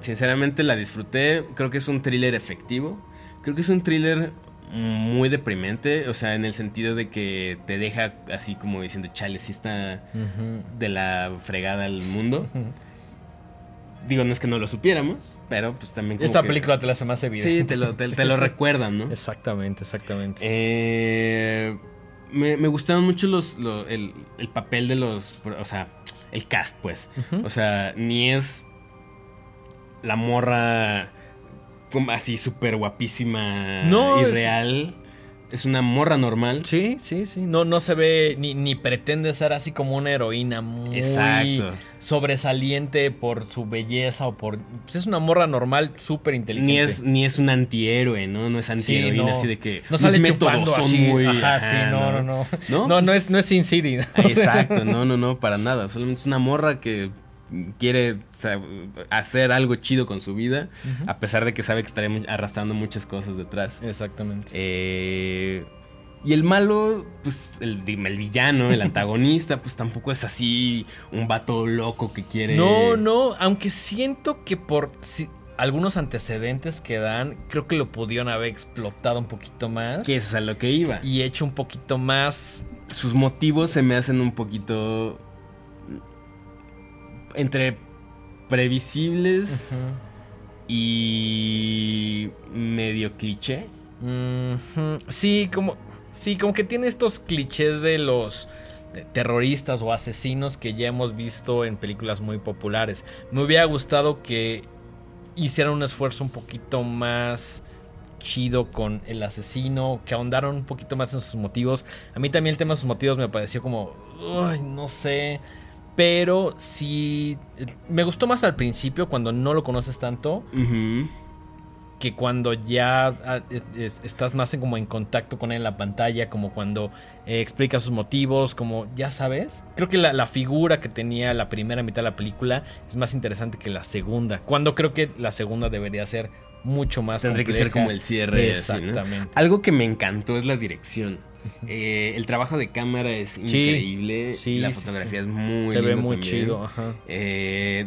Sinceramente la disfruté. Creo que es un thriller efectivo. Creo que es un thriller muy deprimente. O sea, en el sentido de que te deja así como diciendo, chale, sí está de la fregada el mundo. Digo, no es que no lo supiéramos, pero pues también como Esta que- película te la hace más evidente. Sí, te lo, te, [LAUGHS] Sí, te lo sí. recuerdan, ¿no? Exactamente, exactamente. Eh, me, me gustaron mucho los, lo- el, el papel de los. O sea, el cast, pues. O sea, ni es la morra como así súper guapísima No, y es- real. Es una morra normal. Sí, sí, sí. No, no se ve ni, ni pretende ser así como una heroína muy Exacto. sobresaliente por su belleza o por. Pues es una morra normal, súper inteligente. Ni es, ni es un antihéroe, ¿no? No es antiheroína, no. así de que No sale métodos chupando así. muy. Ajá, ajá, sí, no, no, no. ¿No? No, no es, no es Sin City. ¿no? Exacto, no, no, no, para nada. Solamente es una morra que quiere hacer algo chido con su vida, a pesar de que sabe que mu- arrastrando muchas cosas detrás. Exactamente. Eh, y el malo, pues el, dime, el villano, el [LAUGHS] antagonista, pues tampoco es así un vato loco que quiere... No, no, aunque siento que por si- algunos antecedentes que dan, creo que lo pudieron haber explotado un poquito más. Que es a lo que iba. Y hecho un poquito más. Sus motivos se me hacen un poquito... Entre previsibles y medio cliché. Sí, como. Sí, como que tiene estos clichés de los terroristas o asesinos que ya hemos visto en películas muy populares. Me hubiera gustado que hicieran un esfuerzo un poquito más chido con el asesino, que ahondaron un poquito más en sus motivos. A mí también el tema de sus motivos me pareció como, no sé, pero sí, me gustó más al principio cuando no lo conoces tanto Ujú. que cuando ya ah, es- es- estás más en, como en contacto con él en la pantalla, como cuando eh, explica sus motivos, como ya sabes. Creo que la, la figura que tenía la primera mitad de la película es más interesante que la segunda. Cuando creo que la segunda debería ser mucho más Tendría que ser compleja. como el cierre. así, ¿no? Exactamente. Algo que me encantó es la dirección. [LAUGHS] Eh, el trabajo de cámara es increíble. sí, la fotografía sí. es muy Se ve muy también. chido, ajá. Eh,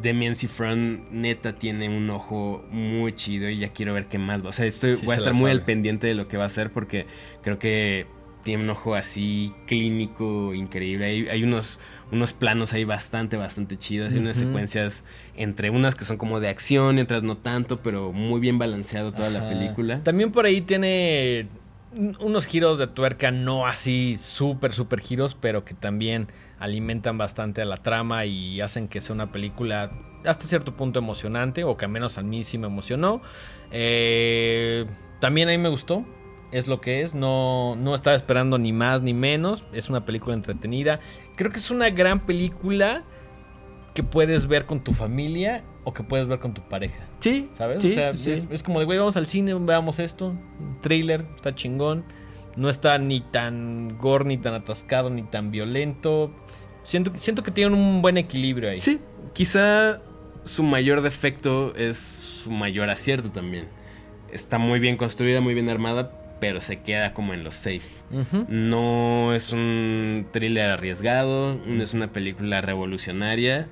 Demian Cifrón neta tiene un ojo muy chido y ya quiero ver qué más va. O sea, estoy, voy a estar muy sabe. al pendiente de lo que va a hacer porque creo que tiene un ojo así clínico increíble. Hay, hay unos, unos planos ahí bastante, bastante chidos. Hay unas secuencias entre unas que son como de acción y otras no tanto, pero muy bien balanceado toda la película. También por ahí tiene unos giros de tuerca, no así súper, súper giros, pero que también alimentan bastante a la trama y hacen que sea una película hasta cierto punto emocionante, o que al menos a mí sí me emocionó. Eh, también a mí me gustó, es lo que es, no, no estaba esperando ni más ni menos, es una película entretenida. Creo que es una gran película que puedes ver con tu familia o que puedes ver con tu pareja. Sí, ¿Sabes? Sí, o sea, sí. Es, es como de, güey, vamos al cine, veamos esto. Un thriller, está chingón. No está ni tan gore, ni tan atascado, ni tan violento. Siento, siento que tienen un buen equilibrio ahí. Sí, quizá su mayor defecto es su mayor acierto también. Está muy bien construida, muy bien armada, pero se queda como en lo safe. No es un thriller arriesgado, no es una película revolucionaria,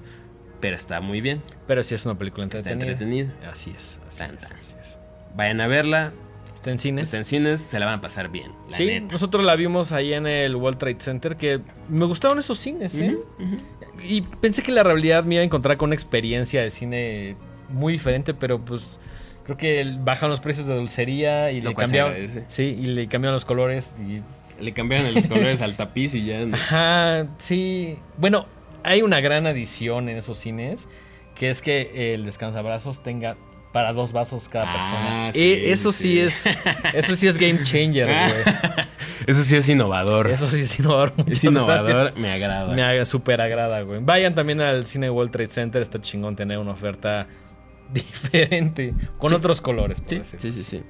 pero está muy bien. Pero sí es una película Está entretenida. Así es, así Tan, es, tan. así es. Vayan a verla, Está en cines. está en cines, se la van a pasar bien. La sí, neta. nosotros la vimos ahí en el World Trade Center, que me gustaron esos cines, ¿eh? Y pensé que la realidad me iba a encontrar con una experiencia de cine muy diferente, pero pues creo que bajan los precios de dulcería y Lo le cambiaron. Sí, y le cambiaron los colores. Y, Le cambiaron los colores al tapiz y ya. ajá, sí. Bueno, hay una gran adición en esos cines, que es que el descansabrazos tenga para dos vasos cada Ah, persona. sí, Eh, eso sí. sí. es eso sí es game changer, güey. [LAUGHS] Eso sí es innovador. Eso sí es innovador. es innovador, gracias. me agrada. Me aga- super agrada, güey. Vayan también al Cine World Trade Center. Está chingón tener una oferta [LAUGHS] diferente. Con Sí. otros colores, por Sí, sí, sí, sí.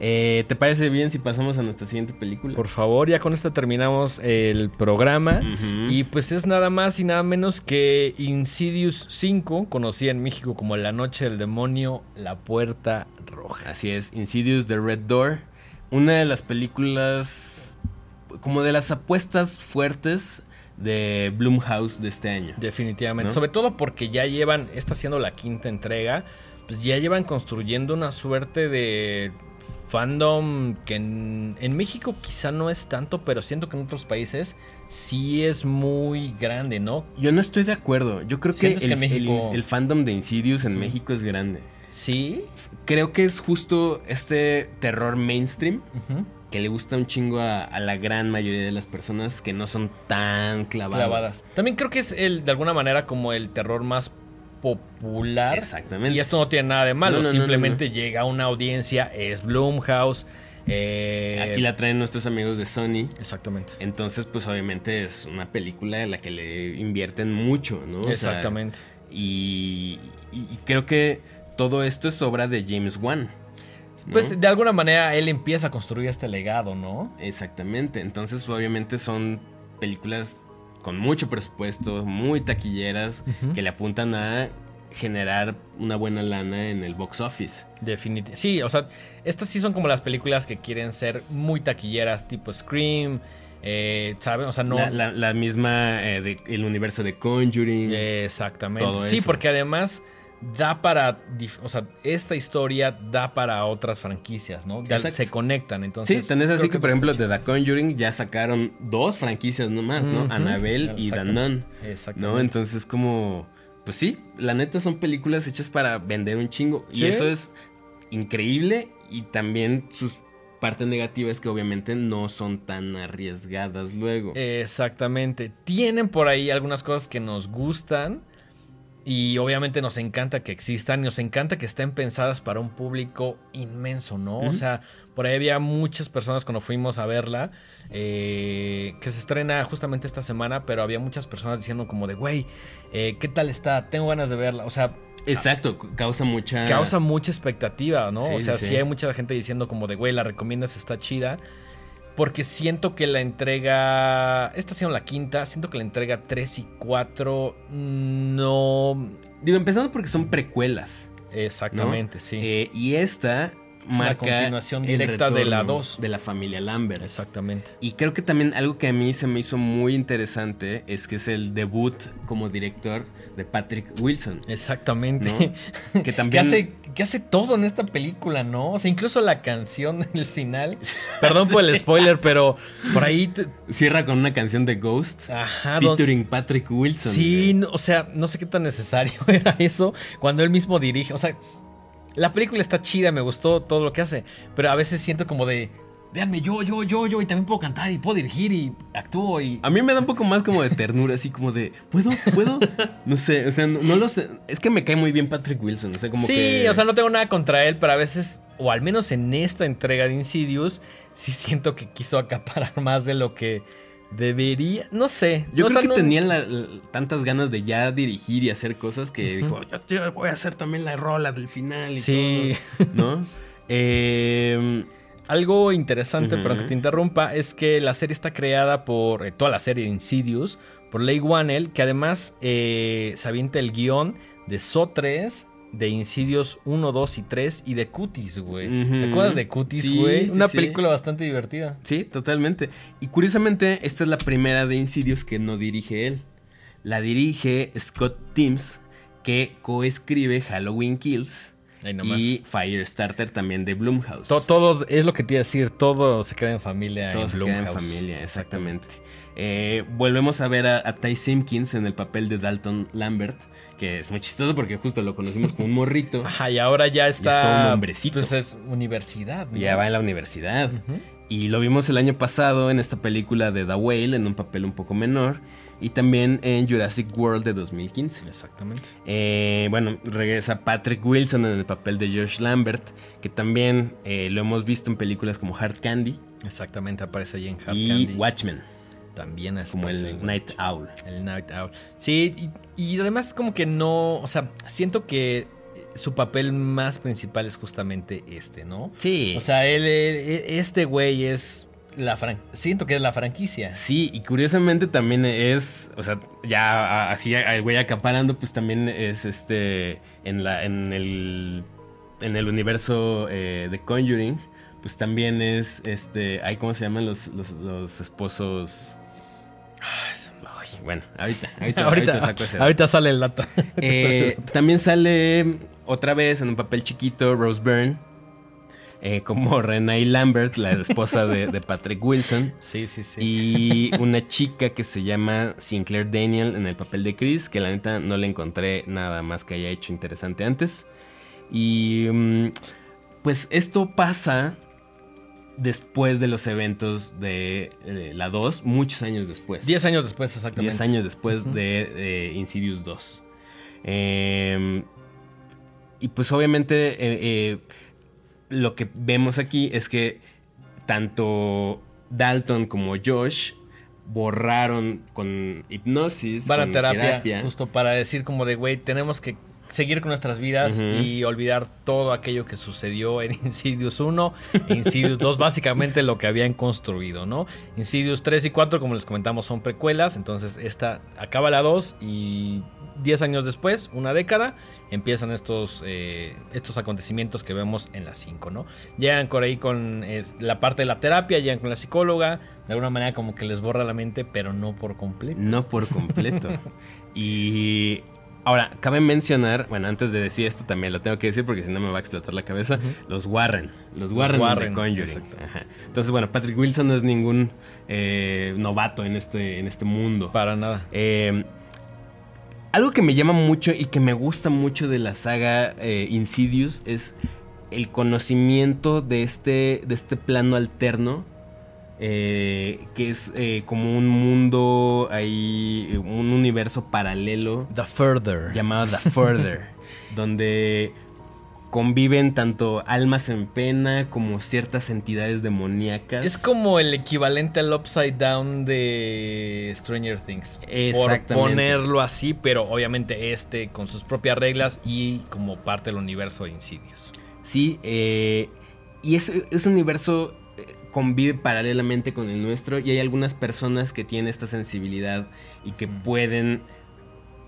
Eh, ¿Te parece bien si pasamos a nuestra siguiente película? Por favor, ya con esta terminamos el programa. Y pues es nada más y nada menos que Insidious 5, conocida en México como La Noche del Demonio, La Puerta Roja. Así es, Insidious The Red Door. Una de las películas, como de las apuestas fuertes de Blumhouse de este año. Definitivamente. ¿No? Sobre todo porque ya llevan, está siendo la quinta entrega, pues ya llevan construyendo una suerte de fandom que en, en México quizá no es tanto, pero siento que en otros países sí es muy grande, ¿no? Yo no estoy de acuerdo. Yo creo que ¿Sientes el, que México- el- el fandom de Insidious en México es grande. Sí. Creo que es justo este terror mainstream que le gusta un chingo a, a la gran mayoría de las personas que no son tan clavadas. clavadas. También creo que es el, de alguna manera, como el terror más popular. Exactamente. Y esto no tiene nada de malo, No, no, no, simplemente llega a una audiencia, es Blumhouse. eh, Aquí la traen nuestros amigos de Sony. Exactamente. Entonces, pues obviamente es una película en la que le invierten mucho, ¿no? O sea, Exactamente. y, y- y creo que todo esto es obra de James Wan. ¿no? Pues de alguna manera él empieza a construir este legado, ¿no? Exactamente. Entonces, obviamente son películas con mucho presupuesto, muy taquilleras, que le apuntan a generar una buena lana en el box office. Definitivamente. Sí, o sea, estas sí son como las películas que quieren ser muy taquilleras, tipo Scream, eh, ¿saben? O sea, no... La, la- la misma, eh, de- el universo de Conjuring. Exactamente. Todo sí, eso. porque además da para, o sea, esta historia da para otras franquicias, ¿no? Ya Exacto. se conectan, entonces. Sí, tenés así que, por ejemplo, de The Conjuring ya sacaron dos franquicias nomás, ¿no? Ujú. Annabelle y The. Nun. ¿No? Entonces, como. Pues sí, la neta son películas hechas para vender un chingo. Sí. Y eso es increíble. Y también sus partes negativas que obviamente no son tan arriesgadas luego. Exactamente. Tienen por ahí algunas cosas que nos gustan. Y obviamente nos encanta que existan. Y nos encanta que estén pensadas para un público inmenso, ¿no? O sea, por ahí había muchas personas cuando fuimos a verla. eh, que se estrena justamente esta semana. Pero había muchas personas diciendo como de, güey, eh, ¿qué tal está? Tengo ganas de verla. O sea, Exacto, causa mucha. causa mucha expectativa, ¿no? Sí, o sea, sí, sí, sí. hay mucha gente diciendo como de, güey, la recomiendas, está chida. Porque siento que la entrega, esta ha sido la quinta, siento que la entrega 3 y 4 no... Digo, empezando porque son precuelas. Exactamente, sí. Eh, y esta marca. continuación el directa de la retorno dos. De la familia Lambert. Exactamente. Y creo que también algo que a mí se me hizo muy interesante es que es el debut como director de Patrick Wilson. Exactamente. ¿no? [LAUGHS] Que Que también. hace, que hace todo en esta película, ¿no? O sea, incluso la canción [LAUGHS] del final. [LAUGHS] Perdón por el spoiler, pero por ahí. te- Cierra con una canción de Ghost. Ajá, don- featuring Patrick Wilson. Sí, no, o sea, no sé qué tan necesario era eso cuando él mismo dirige. O sea, la película está chida, me gustó todo lo que hace, pero a veces siento como de, véanme, yo, yo, yo, yo, y también puedo cantar y puedo dirigir y actúo y... A mí me da un poco más como de ternura, así como de, ¿puedo? ¿Puedo? No sé, o sea, no, no lo sé. Es que me cae muy bien Patrick Wilson, o sea, como sí, que... o sea, no tengo nada contra él, pero a veces, o al menos en esta entrega de Insidious, sí siento que quiso acaparar [LAUGHS] más de lo que debería, no sé. Yo o creo sea, que no- tenía la- la- tantas ganas de ya dirigir y hacer cosas que dijo, yo, yo voy a hacer también la rola del final y Sí. todo, ¿no? [LAUGHS] Eh, Algo interesante, perdón que te interrumpa, es que la serie está creada por eh, toda la serie de Insidious, por Leigh Whannell, que además eh, se avienta el guion de So 3, de Insidious 1, 2 y 3 y de Cuties, güey. ¿Te acuerdas de Cuties, Sí, güey? sí, Una sí. película bastante divertida. sí, totalmente. Y curiosamente, esta es la primera de Insidious que no dirige él. La dirige Scott Timms, que coescribe Halloween Kills. Y Firestarter también de Blumhouse. To- todos, es lo que te iba a decir, todo se queda en familia. Todo en se queda en familia, exactamente. Eh, volvemos a ver a, a Ty Simpkins en el papel de Dalton Lambert, que es muy chistoso porque justo lo conocimos como un morrito. [LAUGHS] Ajá, y ahora ya está. es todo un hombrecito. Pues es universidad, ¿no? Ya va en la universidad. Y lo vimos el año pasado en esta película de The Whale, en un papel un poco menor. Y también en Jurassic World de 2015. Exactamente. Eh, bueno, regresa Patrick Wilson en el papel de Josh Lambert, que también eh, lo hemos visto en películas como Hard Candy Exactamente, aparece ahí en Hard y Candy. Watchmen, También es como el Night Owl. El Night Owl. Sí, y, y además como que no, o sea, siento que su papel más principal es justamente este, ¿no? Sí. O sea, él, él- este güey es la fran siento que es la franquicia. Sí, y curiosamente también es, o sea, ya así el güey acaparando, pues también es este, en, la, en, el, en el universo eh, de Conjuring, pues también es, este, ay, ¿cómo se llaman los, los, los esposos? Ay, bueno, ahorita, [LAUGHS] ahorita, ahorita, ahorita saco ese ahorita sale el dato. Eh, también sale otra vez en un papel chiquito Rose Byrne, eh, como [LAUGHS] Renee Lambert, la esposa de, de Patrick Wilson. sí, sí, sí. Y una chica que se llama Sinclair Daniel en el papel de Chris, que la neta no le encontré nada más que haya hecho interesante antes. Y mm, pues esto pasa después de los eventos de la 2, muchos años después. Diez años después, exactamente. 10 años después de, de Insidious 2. Eh, y pues obviamente eh, eh, lo que vemos aquí es que tanto Dalton como Josh borraron con hipnosis, Van a con terapia, justo para decir como de, güey, tenemos que seguir con nuestras vidas y olvidar todo aquello que sucedió en [LAUGHS] Insidious 1 e Insidious 2, básicamente lo que habían construido, ¿no? Insidious 3 y 4, como les comentamos, son precuelas, entonces esta acaba la 2 y 10 años después, una década, empiezan estos, eh, estos acontecimientos que vemos en la 5, ¿no? Llegan por ahí con la parte de la terapia, llegan con la psicóloga, de alguna manera como que les borra la mente, pero no por completo. No por completo. [LAUGHS] y ahora, cabe mencionar, bueno, antes de decir esto también lo tengo que decir porque si no me va a explotar la cabeza, los Warren, los Warren, Warren, de Conjuring. Ajá. Entonces, bueno, Patrick Wilson no es ningún eh, novato en este, en este mundo. Para nada. Eh, algo que me llama mucho y que me gusta mucho de la saga eh, Insidious es el conocimiento de este, de este plano alterno. Eh, que es eh, como un mundo ahí, un universo paralelo The Further. llamado The Further, [LAUGHS] donde conviven tanto almas en pena como ciertas entidades demoníacas. Es como el equivalente al Upside Down de Stranger Things. Por ponerlo así, pero obviamente este con sus propias reglas y como parte del universo de Insidious. Sí, eh, y ese, ese universo eh, convive paralelamente con el nuestro y hay algunas personas que tienen esta sensibilidad y que pueden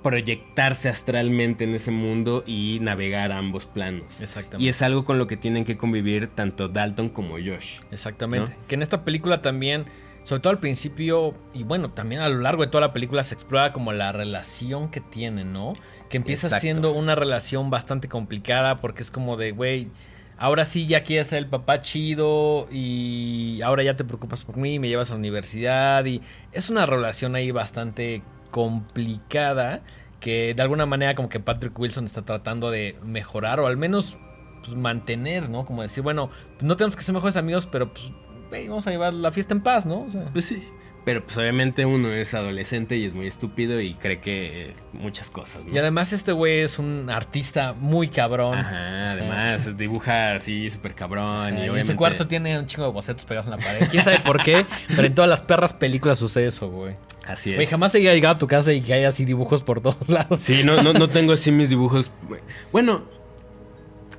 proyectarse astralmente en ese mundo y navegar a ambos planos. Exactamente. Y es algo con lo que tienen que convivir tanto Dalton como Josh. Exactamente. Que en esta película también, sobre todo al principio, y bueno, también a lo largo de toda la película se explora como la relación que tienen, ¿no? Que empieza Exacto. siendo una relación bastante complicada porque es como de, güey, ahora sí ya quieres ser el papá chido y ahora ya te preocupas por mí, me llevas a la universidad y es una relación ahí bastante complicada que de alguna manera como que Patrick Wilson está tratando de mejorar o al menos pues, mantener, ¿no? Como decir, bueno, no tenemos que ser mejores amigos, pero pues vamos a llevar la fiesta en paz, ¿no? O sea, Pues sí. Pero pues obviamente uno es adolescente y es muy estúpido y cree que eh, muchas cosas, ¿no? y además este güey es un artista muy cabrón. Ajá, además dibuja así súper cabrón Ajá, y y en obviamente... su cuarto tiene un chingo de bocetos pegados en la pared. ¿Quién sabe por qué? Pero en todas las perras películas sucede eso, güey. Así es. Güey, jamás he llegado a tu casa y que haya así dibujos por todos lados. Sí, no, no, no tengo así mis dibujos. Bueno,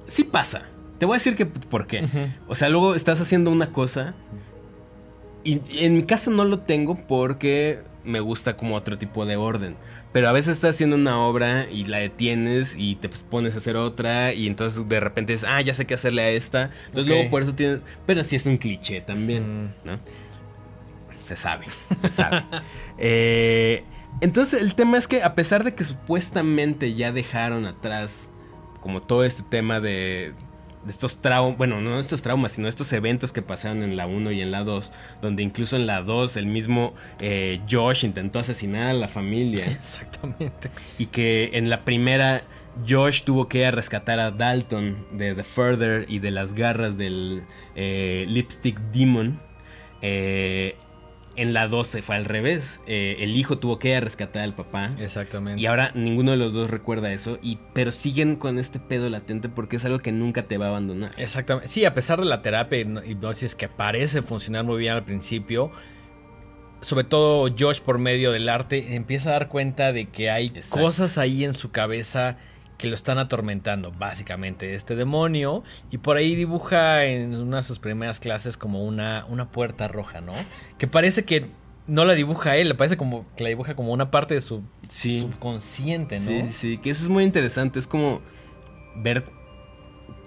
sí pasa. Te voy a decir que por qué. O sea, luego estás haciendo una cosa y en mi casa no lo tengo porque me gusta como otro tipo de orden. Pero a veces estás haciendo una obra y la detienes y te pues, pones a hacer otra y entonces de repente es, ah, ya sé qué hacerle a esta. Entonces luego por eso tienes... Pero sí es un cliché también, Mm. ¿no? Se sabe, se sabe. [LAUGHS] Eh, entonces el tema es que a pesar de que supuestamente ya dejaron atrás como todo este tema de, de estos traumas, bueno, no estos traumas, sino estos eventos que pasaron en la 1 y en la 2, donde incluso en la 2 el mismo eh, Josh intentó asesinar a la familia [LAUGHS] Exactamente. y que en la primera Josh tuvo que ir a rescatar a Dalton de The Further y de las garras del eh, Lipstick Demon. Eh, en la 12 fue al revés. Eh, el hijo tuvo que rescatar al papá. Exactamente. Y ahora ninguno de los dos recuerda eso. Y, pero siguen con este pedo latente porque es algo que nunca te va a abandonar. Exactamente. Sí, a pesar de la terapia y no- hipnosis que parece funcionar muy bien al principio, sobre todo Josh por medio del arte empieza a dar cuenta de que hay Exacto. cosas ahí en su cabeza que lo están atormentando, básicamente, este demonio. Y por ahí dibuja en una de sus primeras clases como una, una puerta roja, ¿no? Que parece que no la dibuja él, le parece como que la dibuja como una parte de su Sí. subconsciente, ¿no? Sí, sí, sí, que eso es muy interesante. Es como ver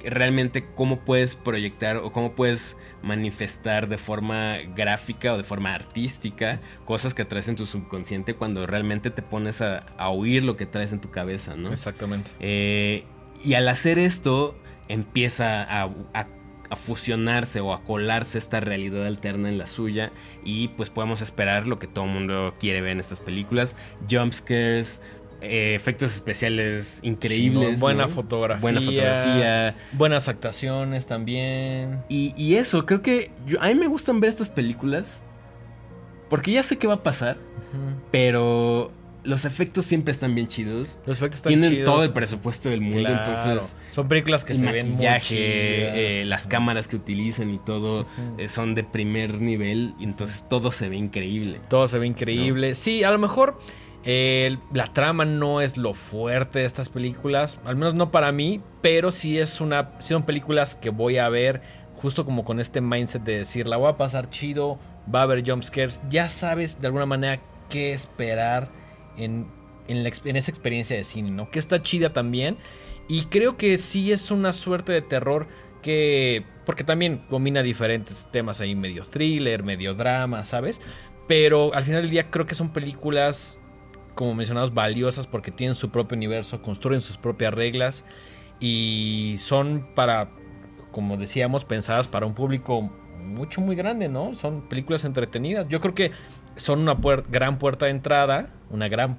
realmente cómo puedes proyectar o cómo puedes manifestar de forma gráfica o de forma artística cosas que traes en tu subconsciente cuando realmente te pones a, a oír lo que traes en tu cabeza, ¿no? Exactamente. Eh, y al hacer esto empieza a, a- a fusionarse o a colarse esta realidad alterna en la suya y pues podemos esperar lo que todo el mundo quiere ver en estas películas, jumpscares, eh, efectos especiales increíbles, buena ¿no? fotografía. buena fotografía Buenas actuaciones también. y, y eso, creo que yo- a mí me gustan ver estas películas porque ya sé qué va a pasar, pero los efectos siempre están bien chidos. Los efectos están Tienen chidos. todo el presupuesto del mundo, Claro. entonces son películas que el se ven muy maquillaje, eh, las cámaras que utilizan y todo eh, son de primer nivel, y entonces todo se ve increíble. Todo se ve increíble. Sí, a lo mejor la trama no es lo fuerte de estas películas, al menos no para mí, pero sí es una, sí son películas que voy a ver justo como con este mindset de decir, la voy a pasar chido, va a haber jumpscares, ya sabes de alguna manera qué esperar en, en esa experiencia de cine, ¿no? Que está chida también. Y creo que sí es una suerte de terror que... Porque también combina diferentes temas ahí, medio thriller, medio drama, ¿sabes? Pero al final del día creo que son películas, como mencionados, valiosas porque tienen su propio universo, construyen sus propias reglas y son para, como decíamos, pensadas para un público mucho, muy grande, ¿no? Son películas entretenidas. Yo creo que son una puer- gran puerta de entrada, una gran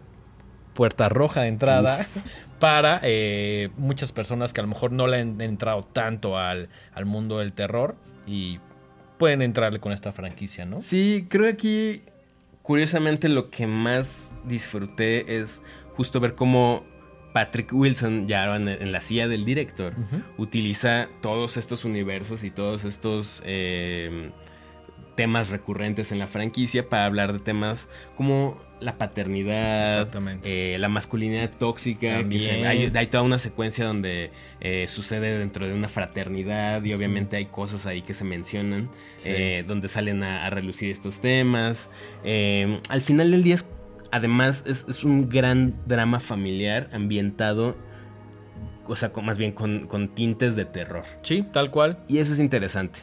puerta roja de entrada [LAUGHS] para eh, muchas personas que a lo mejor no le han entrado tanto al, al mundo del terror y pueden entrarle con esta franquicia, ¿no? Sí, creo que aquí, curiosamente, lo que más disfruté es justo ver cómo Patrick Wilson, ya en, la silla del director, utiliza todos estos universos y todos estos eh, temas recurrentes en la franquicia para hablar de temas como la paternidad, Exactamente. eh, la masculinidad tóxica, que se- hay, hay toda una secuencia donde eh, sucede dentro de una fraternidad y obviamente hay cosas ahí que se mencionan, Sí. eh, donde salen a, a relucir estos temas. Eh, al final del día, es- además, es, es un gran drama familiar ambientado, o sea, con- más bien con, con tintes de terror. Sí, tal cual. Y eso es interesante.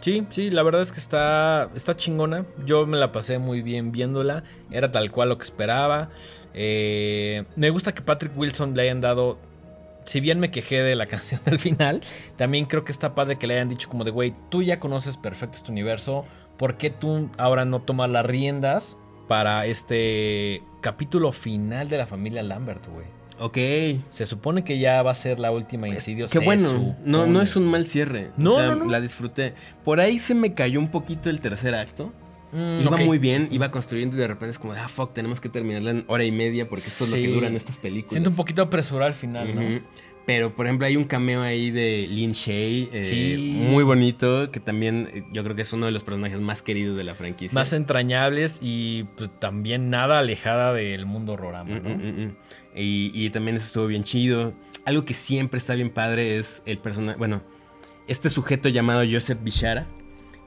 Sí, sí, la verdad es que está, está chingona. Yo me la pasé muy bien viéndola. Era tal cual lo que esperaba. Eh, me gusta que Patrick Wilson le hayan dado. Si bien me quejé de la [LAUGHS] canción del final, también creo que está padre que le hayan dicho como de, güey, tú ya conoces perfecto este universo. ¿Por qué tú ahora no tomas las riendas para este capítulo final de la familia Lambert, güey? Ok. Se supone que ya va a ser la última incidio. Qué se bueno. No, no es un mal cierre. No, o sea, no, no. La disfruté. Por ahí se me cayó un poquito el tercer acto. Mm, Iba muy bien, iba construyendo y de repente es como, de, ah, fuck, tenemos que terminarla en hora y media porque esto es lo que duran estas películas. Siento un poquito apresurado al final, ¿no? Pero, por ejemplo, hay un cameo ahí de Lin Shay, eh, Sí. muy bonito, que también eh, yo creo que es uno de los personajes más queridos de la franquicia. Más entrañables y pues, también nada alejada del mundo horrorama, Mm, ¿no? mm, mm, mm. Y, y también eso estuvo bien chido. Algo que siempre está bien padre es el personaje, bueno, este sujeto llamado Joseph Bishara,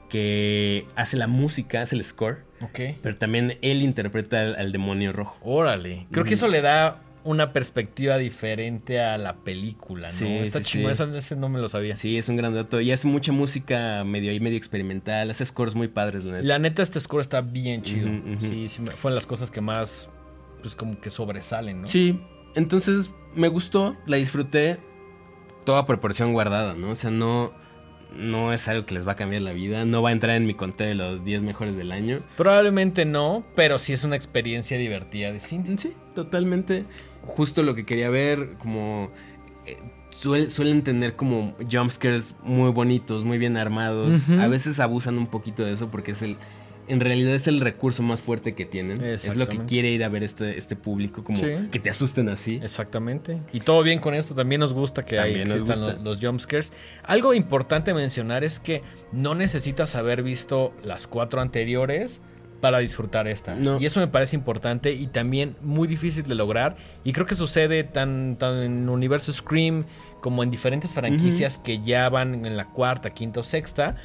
que hace la música, hace el score, Ok. pero también él interpreta al, al demonio rojo. Órale. Creo que eso le da una perspectiva diferente a la película, ¿no? Sí, Está sí, chingón, sí. ese no me lo sabía. Sí, es un gran dato. Y hace mucha música medio ahí, medio experimental. Hace scores muy padres, la neta. La neta, este score está bien chido. Sí, sí, fueron las cosas que más, pues como que sobresalen, ¿no? Sí, entonces me gustó, la disfruté. Toda proporción guardada, ¿no? O sea, no, no es algo que les va a cambiar la vida. No va a entrar en mi conteo de los 10 mejores del año. Probablemente no, pero sí es una experiencia divertida de cine. Sí, totalmente. Justo lo que quería ver, como... eh, suel- suelen tener como jumpscares muy bonitos, muy bien armados. A veces abusan un poquito de eso porque es el... En realidad es el recurso más fuerte que tienen. Es lo que quiere ir a ver este, este público, como Sí. que te asusten así. Exactamente. Y todo bien con esto. También nos gusta que ahí existan los, los jumpscares. Algo importante mencionar es que no necesitas haber visto las cuatro anteriores para disfrutar esta. No. Y eso me parece importante y también muy difícil de lograr. Y creo que sucede tan, tan en Universo Scream como en diferentes franquicias que ya van en la cuarta, quinta o sexta.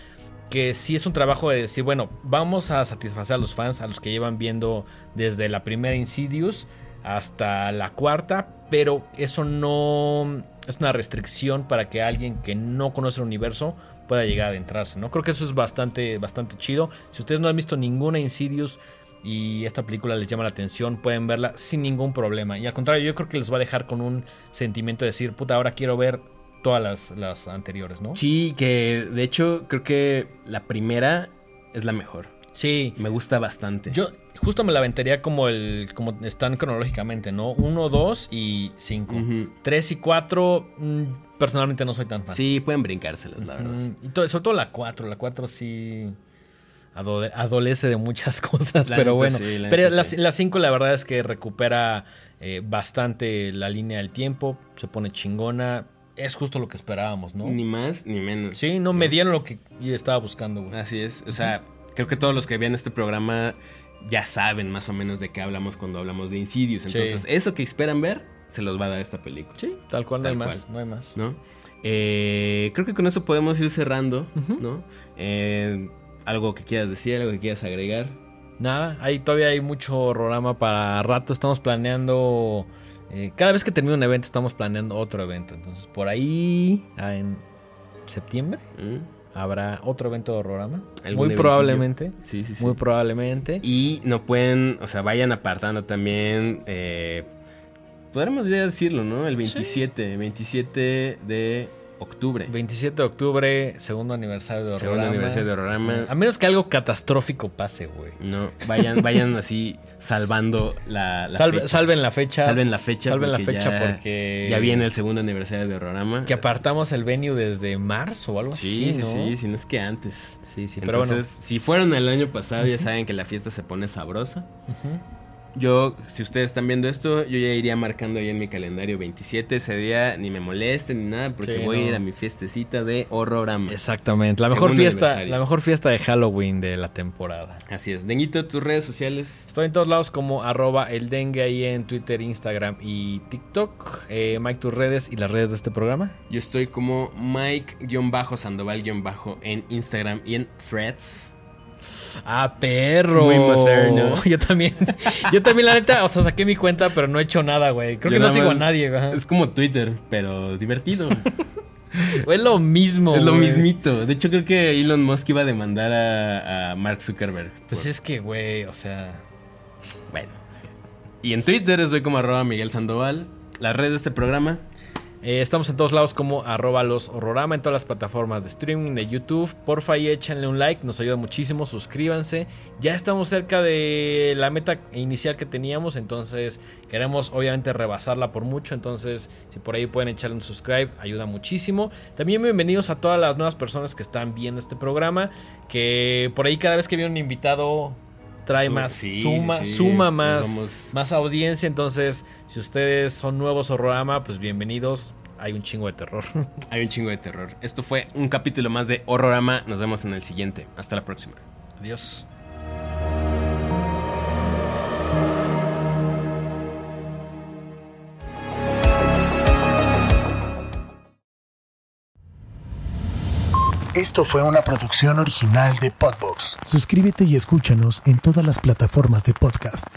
Que sí es un trabajo de decir, bueno, vamos a satisfacer a los fans, a los que llevan viendo desde la primera Insidious hasta la cuarta, pero eso no es una restricción para que alguien que no conoce el universo pueda llegar a adentrarse, ¿no? Creo que eso es bastante, bastante chido. Si ustedes no han visto ninguna Insidious y esta película les llama la atención, pueden verla sin ningún problema. Y al contrario, yo creo que les va a dejar con un sentimiento de decir, puta, ahora quiero ver todas las, las anteriores, ¿no? Sí, que de hecho creo que la primera es la mejor. Sí. Me gusta bastante. Yo justo me la aventaría como el como están cronológicamente, ¿no? 1, 2 y 5. Ujú. 3 y 4 personalmente no soy tan fan. Sí, pueden brincárselas, la verdad. Mm, y sobre todo la 4, la 4 sí adole- adolece de muchas [LAUGHS] cosas, La pero bueno. sí, la pero la, sí. la 5 la verdad es que recupera eh, bastante la línea del tiempo, se pone chingona, es justo lo que esperábamos, ¿no? Ni más ni menos. Sí, no me dieron lo que estaba buscando, güey. Así es. O sea, creo que todos los que vean este programa ya saben más o menos de qué hablamos cuando hablamos de Insidious. Sí. Entonces, eso que esperan ver, se los va a dar esta película. Sí, tal cual, Tal no hay más, no hay más. ¿No? Eh, creo que con eso podemos ir cerrando. ¿no? Eh, algo que quieras decir, algo que quieras agregar. Nada, ahí todavía hay mucho horrorama para rato. Estamos planeando. Eh, cada vez que termina un evento, estamos planeando otro evento. Entonces, por ahí, ah, en septiembre, ¿Mm? habrá otro evento de horrorama. ¿Algún Muy probablemente. Sí, sí, sí. Muy probablemente. Y no pueden, o sea, vayan apartando también. Eh, podremos ya decirlo, ¿no? El 27, 27 de octubre. 27 de octubre, segundo aniversario de horrorama. Segundo aniversario de Horrorama. A menos que algo catastrófico pase, güey. No, vayan, [LAUGHS] vayan así salvando la, la Salve- fecha. salven la fecha. Salven la fecha. Salven la fecha ya- porque. Ya viene el segundo aniversario de Horrorama. Que apartamos el venue desde marzo o algo Sí, así. sí, ¿no? sí, si no es que antes. Sí, sí, pero Entonces, si fueron el año pasado, ya saben que la fiesta se pone sabrosa. bueno. Ujú. Yo, si ustedes están viendo esto, yo ya iría marcando ahí en mi calendario 27. Ese día ni me molesten ni nada, porque Sí, voy a ir a mi fiestecita de Horrorama. Exactamente, la mejor fiesta, la mejor fiesta de Halloween de la temporada. Así es. Denguito, tus redes sociales. Estoy en todos lados como arroba el dengue ahí en Twitter, Instagram y TikTok. Eh, Mike, tus redes y las redes de este programa. Yo estoy como Mike-Sandoval- en Instagram y en Threads. Ah, perro. Muy moderno. [LAUGHS] Yo también, yo también la neta, o sea, saqué mi cuenta, pero no he hecho nada, güey. Creo Yo que no sigo a nadie, güey. Es como Twitter, pero divertido. [LAUGHS] Es lo mismo. es lo güey. mismito. De hecho, creo que Elon Musk iba a demandar a, a Mark Zuckerberg. Pues por- es que, güey, o sea. Bueno. Y en Twitter estoy como arroba Miguel Sandoval. Las redes de este programa. Eh, estamos en todos lados como arroba los horrorama en todas las plataformas de streaming de YouTube. Porfa y échenle un like, nos ayuda muchísimo, suscríbanse. Ya estamos cerca de la meta inicial que teníamos, entonces queremos obviamente rebasarla por mucho. Entonces, si por ahí pueden echarle un subscribe, ayuda muchísimo. También bienvenidos a todas las nuevas personas que están viendo este programa, que por ahí cada vez que viene un invitado trae Su- más, sí, suma, sí, suma más más audiencia. Entonces, si ustedes son nuevos Horrorama, pues bienvenidos. Hay un chingo de terror. [LAUGHS] Hay un chingo de terror. Esto fue un capítulo más de Horrorama. Nos vemos en el siguiente. Hasta la próxima. Adiós. Esto fue una producción original de Podbox. Suscríbete y escúchanos en todas las plataformas de podcast.